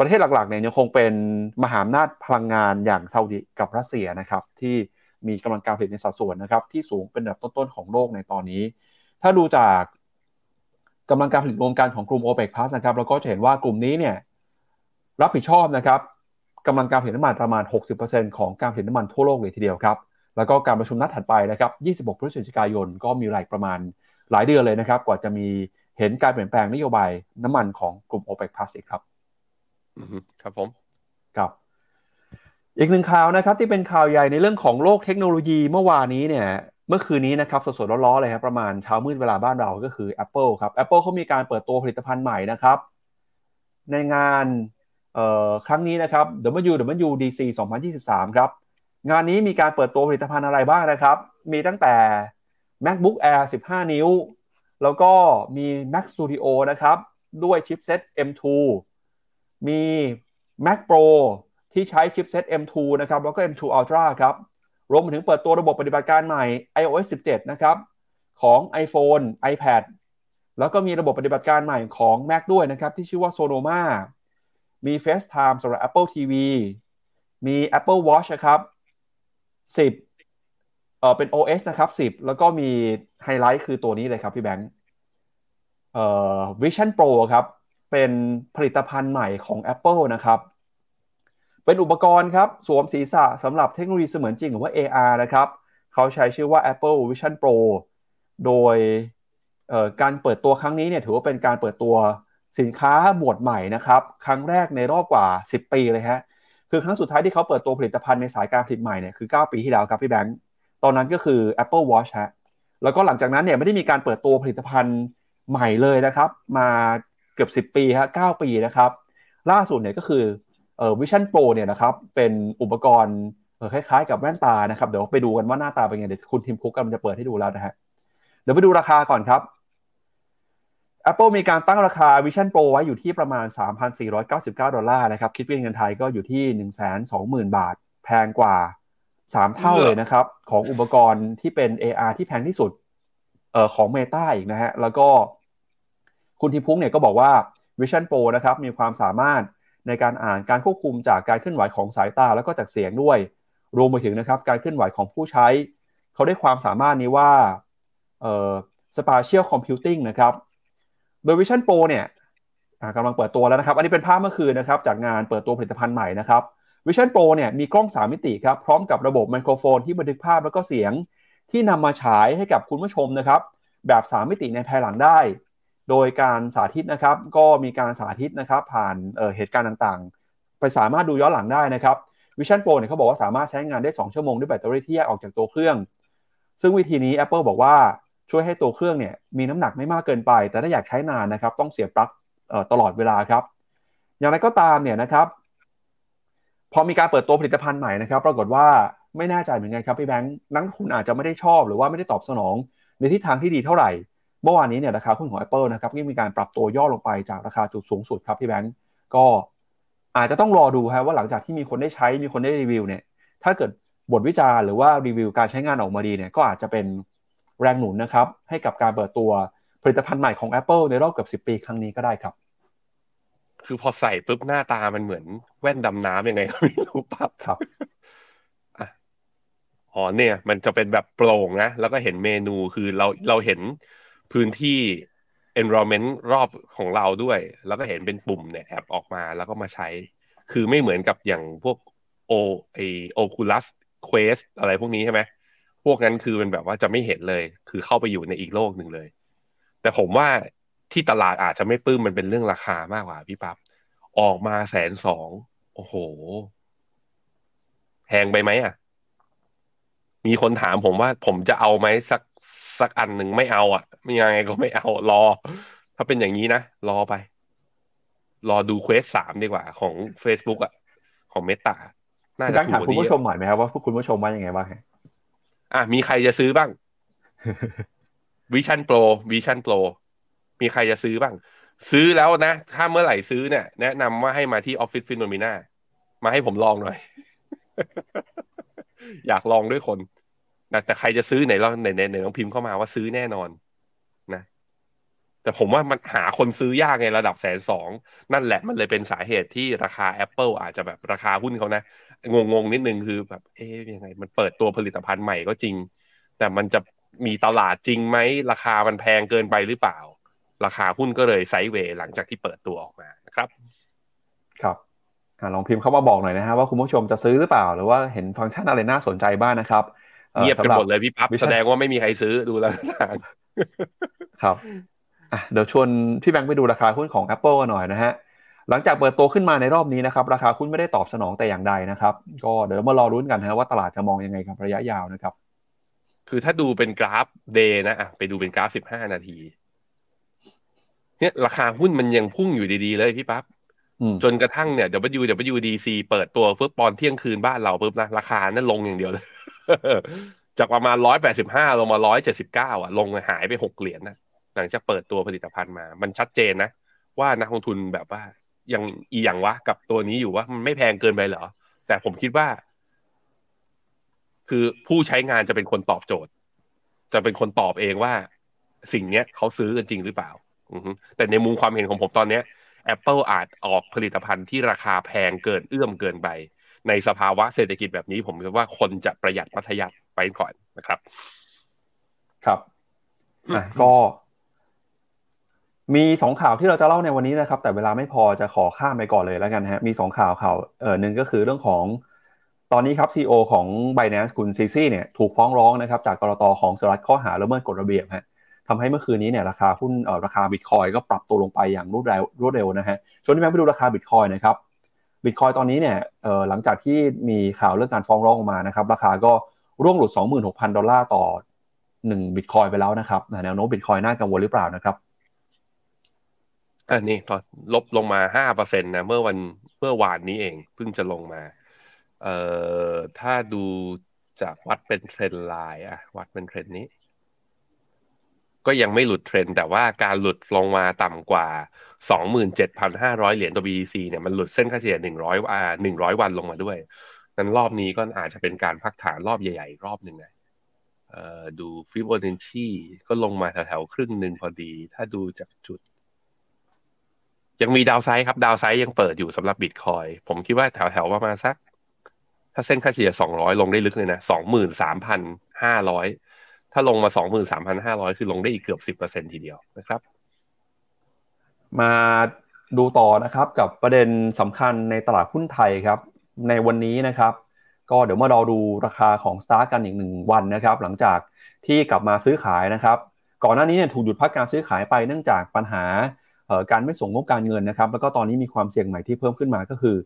Speaker 2: ประเทศหลักๆเนี่ยยังคงเป็นมหาอำนาจพลังงานอย่างซาอุดิกับรัสเซียนะครับที่มีกำลังการผลิตในสัดส่วนนะครับที่สูงเป็นอันดับต้นๆของโลกในตอนนี้ ถ้าดูจากกำลังการผลิตรวมกันของกลุ่ม o p e ป Plus นะครับเราก็จะเห็นว่ากลุ่มนี้เนี่ยรับผิดชอบนะครับกำลังการผลิตน้ำมันประมาณ 60%ของการผลิตน้ำมันทั่วโลกเลยทีเดียวครับแล้วก็การประชุมนัดถัดไปนะครับ 26 พฤศจิกายน ก็มีรายประมาณหลายเดือนเลยนะครับ กว่าจะมีเห็นการเปลี่ยนแปลงนโยบายน้ำมันของกลุ่ม OPEC Plus อีกครับ
Speaker 3: ครับผม
Speaker 2: ครับอีกหนึ่งข่าวนะครับที่เป็นข่าวใหญ่ในเรื่องของโลกเทคโนโลยีเมื่อวานนี้เนี่ยเมื่อคืนนี้นะครับสดๆร้อนๆเลยครับประมาณเช้ามืดเวลาบ้านเราก็คือ Apple ครับ Apple เขามีการเปิดตัวผลิตภัณฑ์ใหม่นะครับ ในงานครั้งนี้นะครับ WWDC 2023 ครับ งานนี้มีการเปิดตัวผลิตภัณฑ์อะไรบ้างนะครับ มีตั้งแต่ MacBook Air 15 นิ้ว แล้วก็มี Mac Studio นะครับ ด้วยชิปเซ็ต M2 มี Mac Pro ที่ใช้ชิปเซ็ต M2 นะครับแล้วก็ M2 Ultra ครับรวมถึงเปิดตัวระบบปฏิบัติการใหม่ iOS 17 นะครับ ของ iPhone iPad แล้วก็มีระบบปฏิบัติการใหม่ของ Mac ด้วยนะครับ ที่ชื่อว่า Sonoma มี FaceTime สำหรับ Apple TV มี Apple Watch นะครับ 10เออเป็น OS นะครับ 10 แล้วก็มีไฮไลท์คือตัวนี้เลยครับพี่แบงค์เอ่อ Vision Pro ครับ เป็นผลิตภัณฑ์ใหม่ของ Apple นะครับ เป็นอุปกรณ์ครับ สวมศีรษะสำหรับเทคโนโลยีเสมือนจริงหรือว่า AR นะครับ เขาใช้ชื่อว่า Apple Vision Pro โดยการเปิดตัวครั้งนี้เนี่ยถือว่าเป็นการเปิดตัวสินค้าหมวดใหม่นะครับ ครั้งแรกในรอบกว่า 10 ปีเลยฮะคือครั้งสุดท้ายที่เขาเปิดตัวผลิตภัณฑ์ในสายการผลิตใหม่เนี่ยคือ 9 ปีที่แล้วครับพี่แบงค์ตอนนั้นก็คือ Apple Watch ฮะแล้วก็หลังจากนั้นเนี่ยไม่ได้มีการเปิดตัวผลิตภัณฑ์ใหม่เลยนะครับ มา กือบ10 ปีฮะ9ปีนะครับ ล่าสุดเนี่ยก็คือเอ่อ Vision Pro เนี่ยนะครับเป็นอุปกรณ์คล้ายๆ กับแว่นตานะครับ เดี๋ยวไปดูกันว่าหน้าตาเป็นไงเดี๋ยวคุณทีมคุกกำลังจะเปิดให้ดูแล้วนะฮะเดี๋ยวไปดูราคาก่อนครับ Apple มีการตั้งราคา Vision Pro ไว้อยู่ที่ประมาณ 3,499 ดอลลาร์นะครับ คิดเป็นเงินไทยก็อยู่ที่ 120,000 บาท แพงกว่า 3 เท่าเลยนะครับ ของอุปกรณ์ที่เป็น AR ที่แพงที่สุดเอ่อของ Meta อีกนะฮะ แล้วก็ คุณทีพุ้งเนี่ยก็บอกว่า Vision Pro นะครับมีความสามารถในการอ่านการควบคุมจากการเคลื่อนไหวของสายตาแล้วก็จากเสียงด้วย รวมไปถึงนะครับการเคลื่อนไหวของผู้ใช้ เขาได้ความสามารถนี้ว่าเอ่อ spatial computing นะครับโดย Vision Pro เนี่ยกำลังเปิดตัวแล้วนะครับ อันนี้เป็นภาพเมื่อคืนนะครับ จากงานเปิดตัวผลิตภัณฑ์ใหม่นะครับ Vision Pro เนี่ยมีกล้อง 3 มิติครับ พร้อมกับระบบไมโครโฟนที่บันทึกภาพแล้วก็เสียงที่นำมาฉายให้กับคุณผู้ชมนะครับ แบบ 3 มิติในภายหลังได้ โดยการสาธิตนะครับ ก็มีการสาธิตนะครับผ่านเเหตุการณ์ต่างๆ ไปสามารถดูย้อนหลังได้นะครับ Vision Pro เนี่ยเขาบอกว่าสามารถใช้งานได้ 2 ชั่วโมงด้วยแบตเตอรี่ที่แยกออกจากตัวเครื่อง ซึ่งวิธีนี้ Apple บอกว่าช่วยให้ตัวเครื่องเนี่ยมีน้ำหนักไม่มากเกินไป แต่ถ้าอยากใช้นานนะครับต้องเสียบปลั๊กตลอดเวลาครับ อย่างไรก็ตามเนี่ยนะครับพอมีการเปิดตัวผลิตภัณฑ์ใหม่นะครับ ปรากฏว่าไม่แน่ใจเหมือนกันครับพี่แบงค์นักทุนอาจจะไม่ได้ชอบหรือว่าไม่ได้ตอบสนองในทิศทางที่ดีเท่าไหร่ เมื่อวานนี้เนี่ยราคาหุ้นของ Apple นะครับก็มีการปรับตัวย่อลงไปจากราคาจุดสูงสุดครับพี่แบงค์ก็อาจจะต้องรอดูฮะว่าหลังจากที่มีคนได้ใช้มีคนได้รีวิวเนี่ยถ้าเกิดบทวิจารณ์หรือว่ารีวิวการใช้งานออกมาดีเนี่ยก็อาจจะเป็นแรงหนุนนะครับให้กับการเปิดตัวผลิตภัณฑ์ใหม่ของ Apple ในรอบเกือบ10 ปีครั้งนี้ก็ได้ครับ
Speaker 3: คือพอใส่ปุ๊บหน้าตามันเหมือนแว่นดำน้ำยังไงก็ไม่รู้ปั๊บ
Speaker 2: ครับ
Speaker 3: อ๋อเนี่ย มันจะเป็นแบบโปร่งนะแล้วก็เห็นเมนูคือเราเราเห็น พื้นที่ environment รอบของเราด้วย แล้วก็เห็นเป็นปุ่มเนี่ยแอปออกมาแล้วก็มาใช้ คือไม่เหมือนกับอย่างพวกโอไอโอคูลัสเควสอะไรพวกนี้ใช่ไหมพวกนั้นคือมันแบบว่าจะไม่เห็นเลย คือเข้าไปอยู่ในอีกโลกหนึ่งเลย แต่ผมว่าที่ตลาดอาจจะไม่ปื้มมันเป็นเรื่องราคามากกว่าพี่ปับ๊บออกมาแสนสองโอ้โหแพงไปไหมอะ มีคนถามผมว่าผมจะเอาไหมสัก สักอันหนึ่งไม่เอาอะไม่ยังไงก็ไม่เอารอ ถ้าเป็นอย่างนี้นะ รอไป รอดูเควสสามดีกว่า ของ Facebook อะ ของเมตา
Speaker 2: น่าจะถูกถามคุณผู้ชมหน่อยไหมครับว่าพวกคุณผู้ชมว่ายังไงบ้าง
Speaker 3: อะมีใครจะซื้อบ้างVision Pro Vision Pro มีใครจะซื้อบ้าง ซื้อแล้วนะ ถ้าเมื่อไหร่ซื้อเนี่ย แนะนำว่าให้มาที่ออฟฟิศ FINNOMENA มาให้ผมลองหน่อย อยากลองด้วยคน นะแต่ใครจะซื้อไหนลองไหนไหนไหนลองพิมพ์เข้ามาว่าซื้อแน่นอนนะ แต่ผมว่ามันหาคนซื้อยากในระดับแสนสองนั่นแหละมันเลยเป็นสาเหตุที่ราคา Apple อาจจะแบบราคาหุ้นเขานะงงงนิดนึงคือแบบเอ๊ยยังไง มันเปิดตัวผลิตภัณฑ์ใหม่ก็จริง แต่มันจะมีตลาดจริงไหมราคามันแพงเกินไปหรือเปล่า ราคาหุ้นก็เลยไซด์เวย์หลังจากที่เปิดตัวออกมานะครับ
Speaker 2: ครับลองพิมพ์เข้ามาบอกหน่อยนะฮะว่าคุณผู้ชมจะซื้อหรือเปล่า หรือว่าเห็นฟังก์ชันอะไรน่าสนใจบ้างนะครับ
Speaker 3: เงียบกันหมดเลยพี่ปั๊บแสดงว่าไม่มีใครซื้อดูแล้ว
Speaker 2: ครับเดี๋ยวชวนพี่แบงค์ไปดูราคาหุ้นของ Apple กันหน่อยนะฮะหลังจากเปิดตัวขึ้นมาในรอบนี้นะครับ ราคาหุ้นไม่ได้ตอบสนองแต่อย่างใดนะครับ ก็เดี๋ยวมารอรุ้นกันนะว่าตลาดจะมองยังไงกับระยะยาวนะครับ
Speaker 3: คือถ้าดูเป็นกราฟเดย์นะอะไปดูเป็นกราฟสิบห้านาที เนี่ยราคาหุ้นมันยังพุ่งอยู่ดีๆเลยพี่ปั๊บจนกระทั่งเนี่ย WWDC เปิดตัวฟุตบอลเที่ยงคืนบ้านเราปุ๊บนะราคานั้นลงอย่างเดียวเลย จากประมาณร้อยแปดสิบห้าลงมาร้อยเจ็ดสิบเก้าอะ ลงหายไปหกเหรียญนะหลังจากเปิดตัวผลิตภัณฑ์มา มันชัดเจนนะ ว่านักลงทุนแบบว่ายังอีอย่างวะกับตัวนี้อยู่ว่ามันไม่แพงเกินไปเหรอ แต่ผมคิดว่า คือผู้ใช้งานจะเป็นคนตอบโจทย์ จะเป็นคนตอบเองว่า สิ่งเนี้ยเขาซื้อกันจริงหรือเปล่าแต่ในมุมความเห็นของผมตอนเนี้ย Apple อาจออกผลิตภัณฑ์ที่ราคาแพงเกินเอื้อมเกินไป ในสภาวะเศรษฐกิจแบบนี้ ผมคิดว่าคนจะประหยัดมัธยัติไปก่อนนะครับ
Speaker 2: ครับอะก็มีสองข่าวที่เราจะเล่าในวันนี้นะครับ แต่เวลาไม่พอจะขอข้ามไปก่อนเลยแล้วกันฮะมีสองข่าวข่าวเอ่อหนึ่งก็คือเรื่องของตอนนี้ครับซีอของ b บ n a n c e คุณซีซี่เนี่ยถูกฟ้องร้องนะครับจากก.ล.ต.ของสหรัฐข้อหาละเมิดกฎระเบียบฮะทำให้เมื่อคืนนี้เนี่ยราคาหุ้นเอ่อราคาบิตคอยน์ก็ปรับตัวลงไปอย่างรวดเร็วรวดเร็วนะฮะชวนพี่แบงค์ไปดูราคาบิตคอยน์นะครับ บิตคอยน์ตอนนี้เนี่ยเอ่อหลังจากที่มีข่าวเรื่องการฟ้องร้องออกมานะครับ ราคาก็ร่วงหลุด 26,000 ดอลลาร์ต่อ1บิตคอยน์ไปแล้วนะครับแนวโน้มบิตคอยน์น่ากังวลหรือเปล่านะครับ
Speaker 3: อันนี้ตอนลบลงมาห้าเปอร์เซ็นต์นะเมื่อวันเมื่อวานนี้เองเพิ่งจะลงมา เอ่อถ้าดูจากวัดเป็น trend line อะวัดเป็นเทรนนี้ ก็ยังไม่หลุดเทรนด์แต่ว่าการหลุดลงมาต่ำกว่า 27,500 เหรียญต่อ BTC เนี่ยมันหลุดเส้นค่าเฉลี่ย100อ่า100 วันลงมาด้วย นั้นรอบนี้ก็อาจจะเป็นการพักฐานรอบใหญ่ๆ รอบหนึ่งนะเอ่ดูฟิโบนัชชีก็ลงมาแถวๆครึ่งหนึ่งพอดี ถ้าดูจากจุด ยังมีดาวไซด์ครับ ดาวไซด์ยังเปิดอยู่สำหรับบิตคอยผมคิดว่าแถวๆประมาณสัก ถ้าเส้นค่าเฉลี่ย200 ลงได้ลึกเลยนะ23,500 ถ้าลงมาสองหมื่นสามพันห้าร้อยคือลงได้อีกเกือบสิบเปอร์เซ็นทีเดียวนะครับ
Speaker 2: มาดูต่อนะครับกับประเด็นสำคัญในตลาดหุ้นไทยครับ ในวันนี้นะครับ ก็เดี๋ยวมารอดูราคาของสตาร์กันอีกหนึ่งวันนะครับ หลังจากที่กลับมาซื้อขายนะครับ ก่อนหน้านี้เนี่ยถูกหยุดพักการซื้อขายไปเนื่องจากปัญหาการไม่ส่งงบการเงินนะครับ แล้วก็ตอนนี้มีความเสี่ยงใหม่ที่เพิ่มขึ้นมาก็คือ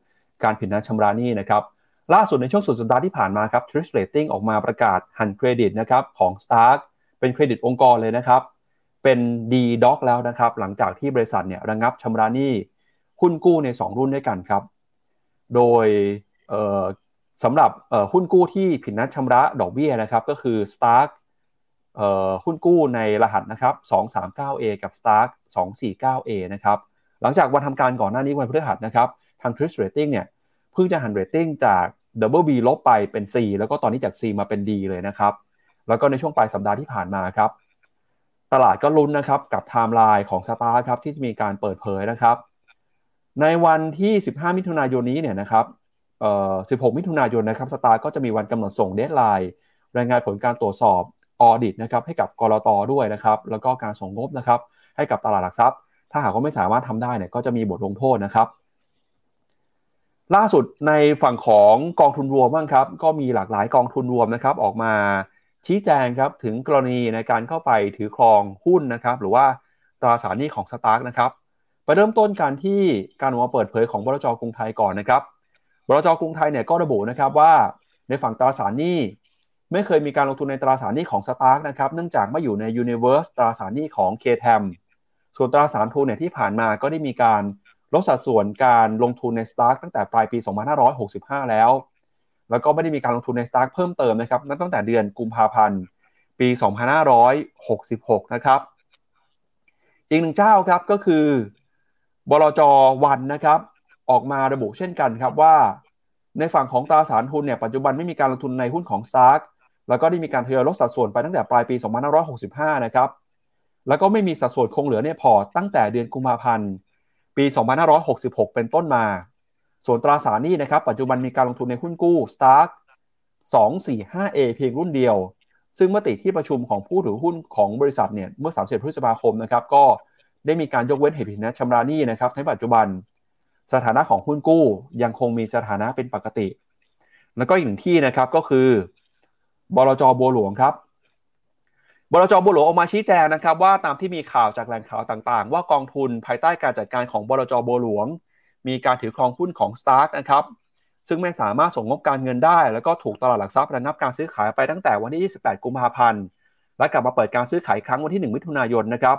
Speaker 2: การผิดนัดชำระหนี้นะครับ ล่าสุดในช่วงสุดสัปดาห์ที่ผ่านมาครับ t r i s Rating ออกมาประกาศหันเครดิตนะครับของ Stark เป็นเครดิตองค์กรเลยนะครับ เป็น D Doc แล้วนะครับ หลังจากที่บริษัทเนี่ยระงับชำระหนี้หุ้นกู้ใน 2 รุ่นด้วยกันครับ โดยสำหรับหุ้นกู้ที่ผิดนัดชำระดอกเบี้ยนะครับ ก็คือ Stark หุ้นกู้ในรหัสนะครับ 239A กับ Stark 249A นะครับ หลังจากวันทำการก่อนหน้านี้วันพฤหัสนะครับ ทาง Twist Rating เนี่ย เพิ่งจะหัน rating จาก Double B ลบไปเป็น C แล้วก็ตอนนี้จาก C มาเป็น D เลยนะครับ แล้วก็ในช่วงปลายสัปดาห์ที่ผ่านมาครับ ตลาดก็ลุ้นนะครับกับไทม์ไลน์ของ STARK ครับที่จะมีการเปิดเผยนะครับ ในวันที่ 15 มิถุนายนนี้เนี่ยนะครับเอ่อ16 มิถุนายนนะครับ STARK ก็จะมีวันกำหนดส่ง deadline รายงานผลการตรวจสอบ audit นะครับให้กับก.ล.ต.ด้วยนะครับ แล้วก็การส่งงบนะครับให้กับตลาดหลักทรัพย์ ถ้าหากว่าไม่สามารถทำได้เนี่ยก็จะมีบทลงโทษนะครับ ล่าสุดในฝั่งของกองทุนรวมบ้างครับ ก็มีหลากหลายกองทุนรวมนะครับ ออกมาชี้แจงครับถึงกรณีในการเข้าไปถือครองหุ้นนะครับ หรือว่าตราสารหนี้ของสตาร์กนะครับไปเริ่มต้นการที่การออกมาเปิดเผยของบลจกรุงไทยก่อนนะครับบลจกรุงไทยเนี่ยก็ระบุนะครับว่าในฝั่งตราสารหนี้ไม่เคยมีการลงทุนในตราสารหนี้ของสตาร์กนะครับเนื่องจากไม่อยู่ใน Universe ตราสารหนี้ของ KTM ส่วนตราสารทุนเนี่ยที่ผ่านมาก็ได้มีการ ลดสัดส่วนการลงทุนใน STARK ตั้งแต่ปลายปี 2565 แล้ว แล้วก็ไม่ได้มีการลงทุนใน STARK เพิ่มเติมนะครับนับตั้งแต่เดือนกุมภาพันธ์ ปี 2566 นะครับ อีกหนึ่งเจ้าครับก็คือบลจ.วรรณนะครับ ออกมาระบุเช่นกันครับว่าในฝั่งของตราสารทุนเนี่ยปัจจุบันไม่มีการลงทุนในหุ้นของ STARK แล้วก็ได้มีการทยอยลดสัดส่วนไปตั้งแต่ปลายปี 2565 นะครับ แล้วก็ไม่มีสัดส่วนคงเหลือในพอร์ตตั้งแต่เดือนกุมภาพันธ์ ปี 2566 เป็นต้นมา ส่วนตราสารหนี้นะครับ ปัจจุบันมีการลงทุนในหุ้นกู้ Stark 245A เพียงรุ่นเดียว ซึ่งมติที่ประชุมของผู้ถือหุ้นของบริษัทเนี่ยเมื่อ 30 พฤษภาคมนะครับก็ได้มีการยกเว้นเหตุผิดนัดชำระหนี้นะครับในปัจจุบันสถานะของหุ้นกู้ยังคงมีสถานะเป็นปกติ แล้วก็อีกหนึ่งที่นะครับก็คือบลจบัวหลวงครับ บลจบัวหลวงออกมาชี้แจงนะครับว่าตามที่มีข่าวจากแหล่งข่าวต่างๆ ว่ากองทุนภายใต้การจัดการของบลจบัวหลวง มีการถือครองหุ้นของ Stark นะครับซึ่งไม่สามารถส่งงบการเงินได้ แล้วก็ถูกตลาดหลักทรัพย์ระงับการซื้อขายไปตั้งแต่วันที่ 28 กุมภาพันธ์และกลับมาเปิดการซื้อขายครั้งวันที่ 1 มิถุนายนนะครับ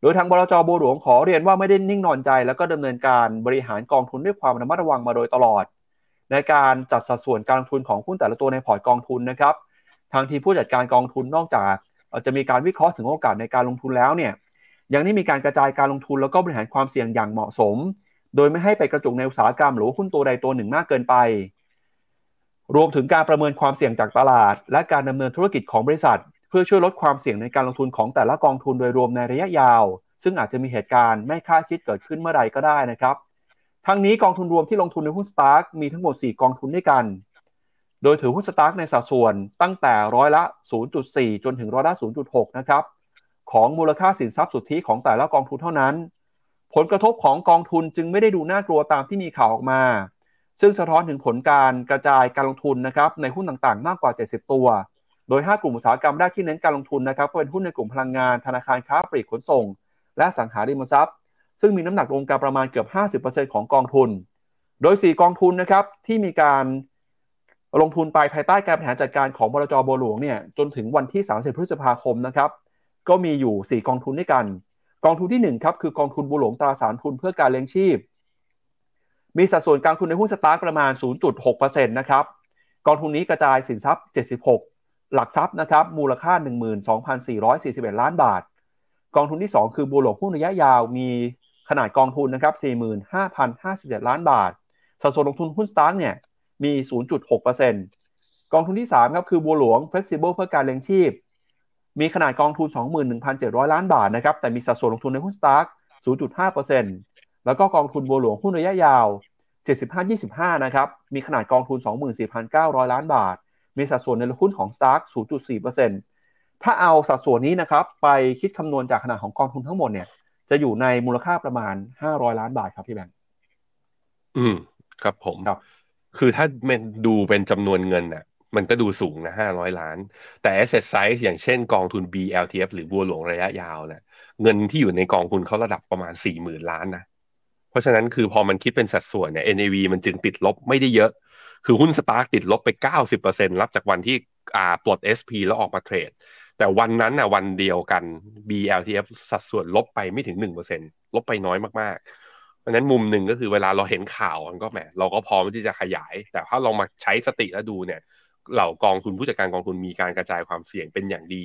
Speaker 2: โดยทางบลจบัวหลวงขอเรียนว่าไม่ได้นิ่งนอนใจ แล้วก็ดำเนินการบริหารกองทุนด้วยความระมัดระวังมาโดยตลอด ในการจัดสัดส่วนการลงทุนของหุ้นแต่ละตัวในพอร์ตกองทุนนะครับทางทีมผู้จัดการกองทุนนอกจาก จะมีการวิเคราะห์ถึงโอกาสในการลงทุนแล้วเนี่ยยังได้มีการกระจายการลงทุนแล้วก็บริหารความเสี่ยงอย่างเหมาะสม โดยไม่ให้ไปกระจุกในอุตสาหกรรม หรือหุ้นตัวใดตัวหนึ่งมากเกินไป รวมถึงการประเมินความเสี่ยงจากตลาด และการดำเนินธุรกิจของบริษัท เพื่อช่วยลดความเสี่ยงในการลงทุนของแต่ละกองทุนโดยรวมในระยะยาว ซึ่งอาจจะมีเหตุการณ์ไม่คาดคิดเกิดขึ้นเมื่อใดก็ได้นะครับ ทั้งนี้กองทุนรวมที่ลงทุนในหุ้นสตาร์กมีทั้งหมด 4 กองทุนด้วยกัน โดยถือหุ้นสตาร์กในสัดส่วนตั้งแต่ร้อยละ 0.4 จนถึงร้อยละ 0.6 นะครับของมูลค่าสินทรัพย์สุทธิของแต่ละกองทุนเท่านั้น ผลกระทบของกองทุนจึงไม่ได้ดูน่ากลัวตามที่มีข่าวออกมา ซึ่งสะท้อนถึงผลการกระจายการลงทุนนะครับในหุ้นต่างๆ มากกว่า 70 ตัว โดย 5 กลุ่มอุตสาหกรรมแรกที่เน้นการลงทุนนะครับก็เป็นหุ้นในกลุ่มพลังงานธนาคารค้าปลีกขนส่ง และสังหาริมทรัพย์ ซึ่งมีน้ำหนักรวมกันประมาณเกือบ 50%ของกองทุน โดย 4 กองทุนนะครับที่มีการ ลงทุนไปภายใต้การบริหารจัดการของบลจบัวหลวงเนี่ยจนถึงวันที่ 30 พฤษภาคมนะครับก็มีอยู่ 4 กองทุนด้วยกัน กองทุนที่ 1 ครับ คือกองทุนบัวหลวงตราสารทุนเพื่อการเลี้ยงชีพ มีสัดส่วนการทุนในหุ้นสตาร์กประมาณ 0.6%นะครับกองทุนนี้กระจายสินทรัพย์ 76 หลักทรัพย์นะครับมูลค่า 12,441 ล้านบาท กองทุนที่ 2 คือบัวหลวงหุ้นระยะยาวมีขนาดกองทุนนะครับ45,057 ล้านบาท สัดส่วนลงทุนหุ้นสตาร์เนี่ย มี 0.6%กองทุนที่ 3 ครับ คือบัวหลวง Flexible เพื่อการเลี้ยงชีพ มีขนาดกองทุน 21,700 ล้านบาทนะครับ แต่มีสัดส่วนลงทุนในหุ้นสตาร์ก0.5%แล้วก็กองทุนบัวหลวงหุ้นระยะยาว 75-25 นะครับ มีขนาดกองทุน 24,900 ล้านบาท มีสัดส่วนในหุ้นของ Stark 0.4%ถ้าเอาสัดส่วนนี้นะครับ ไปคิดคำนวณจากขนาดของกองทุนทั้งหมดเนี่ย จะอยู่ในมูลค่าประมาณ 500 ล้านบาทครับพี่แบงค์
Speaker 3: อืม ครับผม
Speaker 2: ครับ
Speaker 3: คือถ้ามันดูเป็นจำนวนเงินน่ะ มันก็ดูสูงนะห้าร้อยล้าน แต่ asset size อย่างเช่นกองทุน BLTF หรือบัวหลวงระยะยาวเนี่ยเงินที่อยู่ในกองทุนเขาระดับประมาณสี่หมื่นล้านนะ เพราะฉะนั้นคือพอมันคิดเป็นสัดส่วนเนี่ย NAV มันจึงติดลบไม่ได้เยอะ คือหุ้นสตาร์กติดลบไปเก้าสิบเปอร์เซ็นต์รับจากวันที่อ่าปลด SP แล้วออกมาเทรด แต่วันนั้นน่ะวันเดียวกัน BLTF สัดส่วนลบไปไม่ถึงหนึ่งเปอร์เซ็นลบไปน้อยมากๆ เพราะนั้นมุมหนึ่งก็คือเวลาเราเห็นข่าวมันก็แหมเราก็พร้อมที่จะขยาย แต่ถ้าเรามาใช้สติแล้วดูเนี่ย เหล่ากองทุนผู้จัดการกองทุนมีการกระจายความเสี่ยงเป็นอย่างดี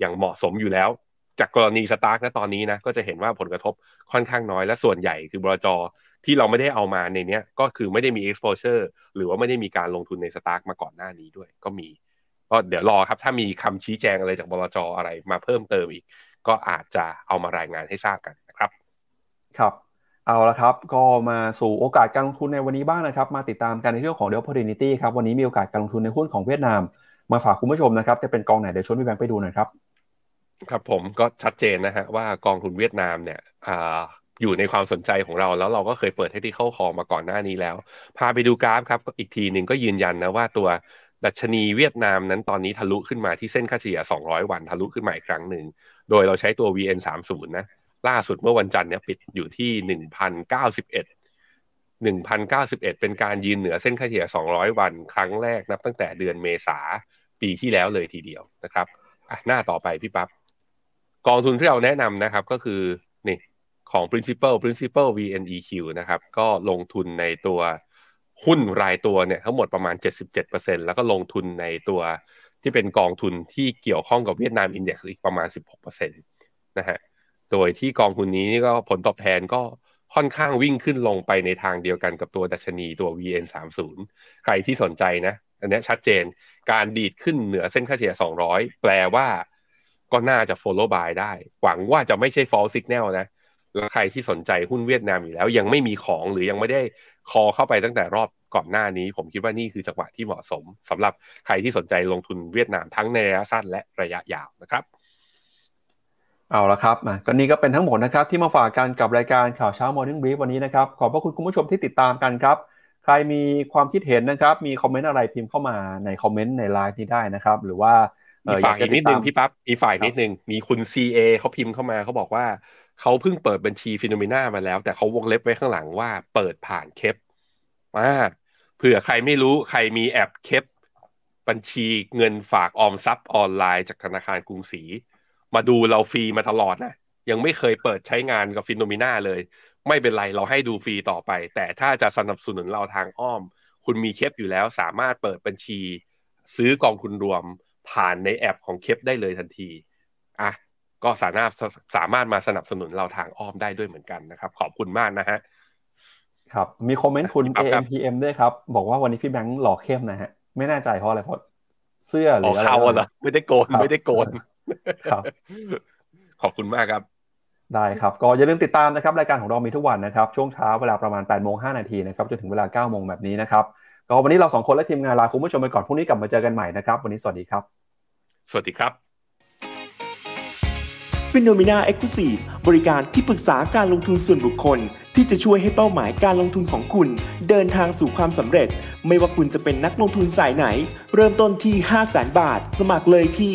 Speaker 3: อย่างเหมาะสมอยู่แล้ว จากกรณีสตาร์กนะตอนนี้นะก็จะเห็นว่าผลกระทบค่อนข้างน้อยและส่วนใหญ่คือบรจที่เราไม่ได้เอามาในเนี้ยก็คือไม่ได้มี exposure หรือว่าไม่ได้มีการลงทุนในสตาร์กมาก่อนหน้านี้ด้วยก็มีก็เดี๋ยวรอครับถ้ามีคำชี้แจงอะไรจากบลจออะไรมาเพิ่มเติมอีก ก็อาจจะเอามารายงานให้ทราบกันนะครับ
Speaker 2: ครับ เอาละครับ ก็มาสู่โอกาสการลงทุนในวันนี้บ้างนะครับ มาติดตามกันในเรื่องของ The Opportunity ครับ วันนี้มีโอกาสการลงทุนในหุ้นของเวียดนาม มาฝากคุณผู้ชมนะครับ จะเป็นกองไหนเดี๋ยวชวนพี่แบงค์ไปดูหน่อยครับ
Speaker 3: ครับผมก็ชัดเจนนะฮะว่ากองทุนเวียดนามเนี่ยออยู่ในความสนใจของเราแล้วเราก็เคยเปิดให้ที่เข้าคอมาก่อนหน้านี้แล้ว พาไปดูกราฟครับอีกทีหนึ่งก็ยืนยันนะว่าตัวดัชนีเวียดนามนั้นตอนนี้ทะลุขึ้นมาที่เส้นค่าเฉลี่ย 200 วันทะลุขึ้นมาอีกครั้งหนึ่ง โดยเราใช้ตัว VN30 นะ ล่าสุดเมื่อวันจันทร์เนี่ยปิดอยู่ที่1,091 1,091เป็นการยืนเหนือเส้นค่าเฉลี่ย200วันครั้งแรกนับตั้งแต่เดือนเมษาปีที่แล้วเลยทีเดียวนะครับอะหน้าต่อไปพี่ปับ๊บกองทุนที่เราแนะนำนะครับก็คือนี่ของ principal principal VNEQ นะครับก็ลงทุนในตัวหุ้นรายตัวเนี่ยทั้งหมดประมาณ 77%แล้วก็ลงทุนในตัวที่เป็นกองทุนที่เกี่ยวข้องกับเวียดนามอินเด็กซ์อีกประมาณ 16%นะฮะ โดยที่กองทุนนี้ก็ผลตอบแทนก็ค่อนข้างวิ่งขึ้นลงไปในทางเดียวกันกับตัวดัชนีตัว VN30 ใครที่สนใจนะ อันนี้ชัดเจนการดีดขึ้นเหนือเส้นค่าเฉลี่ย 200 แปลว่าก็น่าจะ follow by ได้ หวังว่าจะไม่ใช่ false signal นะ แล้วใครที่สนใจหุ้นเวียดนามอยู่แล้ว ยังไม่มีของหรือยังไม่ได้คอเข้าไปตั้งแต่รอบก่อนหน้านี้ ผมคิดว่านี่คือจังหวะที่เหมาะสมสำหรับใครที่สนใจลงทุนเวียดนามทั้งในระยะสั้นและระยะยาวนะครับ
Speaker 2: เอาละครับก็นี่ก็เป็นทั้งหมดนะครับที่มาฝากกันกับรายการข่าวเช้า Morning Brief วันนี้นะครับ ขอบพระคุณคุณผู้ชมที่ติดตามกันครับ ใครมีความคิดเห็นนะครับ มีคอมเมนต์อะไรพิมพ์เข้ามาในคอมเมนต์ในไลน์นี้ได้นะครับ หรือว่า
Speaker 3: อีฝ่ายอีกนิดนึงพี่ปั๊บอีฝ่ายนิดนึง มีคุณ CA เขาพิมพ์เข้ามาเขาบอกว่าเขาเพิ่งเปิดบัญชี FINNOMENA มาแล้ว แต่เขาวงเล็บไว้ข้างหลังว่าเปิดผ่าน Kept มาเผื่อใครไม่รู้ใครมีแอป Kept บัญชีเงินฝากออมทรัพย์ออนไลน์จากธนาคารกรุงศรี มาดูเราฟรีมาตลอดนะยังไม่เคยเปิดใช้งานกับ FINNOMENA เลย ไม่เป็นไรเราให้ดูฟรีต่อไป แต่ถ้าจะสนับสนุนเราทางอ้อม คุณมี Kept อยู่แล้วสามารถเปิดบัญชี ซื้อกองทุนรวมผ่านในแอปของ Kept ได้เลยทันทีอะก็สามารถสามารถมาสนับสนุนเราทางอ้อมได้ด้วยเหมือนกันนะครับ ขอบคุณมากนะฮะ
Speaker 2: ครับ มีคอมเมนต์คุณ AMPM ด้วยครับ บอกว่าวันนี้พี่แบงค์หล่อเข้มนะฮะ ไม่แน่ใจเพราะอะไรเพราะเสื้อหรืออะไร
Speaker 3: เขาเหรอไม่ได้โกนไม่ได้โกน
Speaker 2: ครับ
Speaker 3: ขอบคุณมากครับ
Speaker 2: ได้ครับ ก็อย่าลืมติดตามนะครับ รายการของเรามีทุกวันนะครับ ช่วงเช้าเวลาประมาณ8ปดโมงห้นาทีนะครับจนถึงเวลา9โมงแบบนี้นะครับ ก็วันนี้เราสองคนและทีมงานลาคุณผู้ชมไปก่อนพรุ่งนี้กลับมาเจอกันใหม่นะครับ วันนี้สวัสดีครับ
Speaker 3: สวัสดีครับ
Speaker 4: ฟิโนเมนาเอ็กซ์คลูซีฟบริการที่ปรึกษาการลงทุนส่วนบุคคล ที่จะช่วยให้เป้าหมายการลงทุนของคุณ เดินทางสู่ความสำเร็จ ไม่ว่าคุณจะเป็นนักลงทุนสายไหน เริ่มต้นที่ 5 0 0 0 0 0 บาท สมัครเลยที่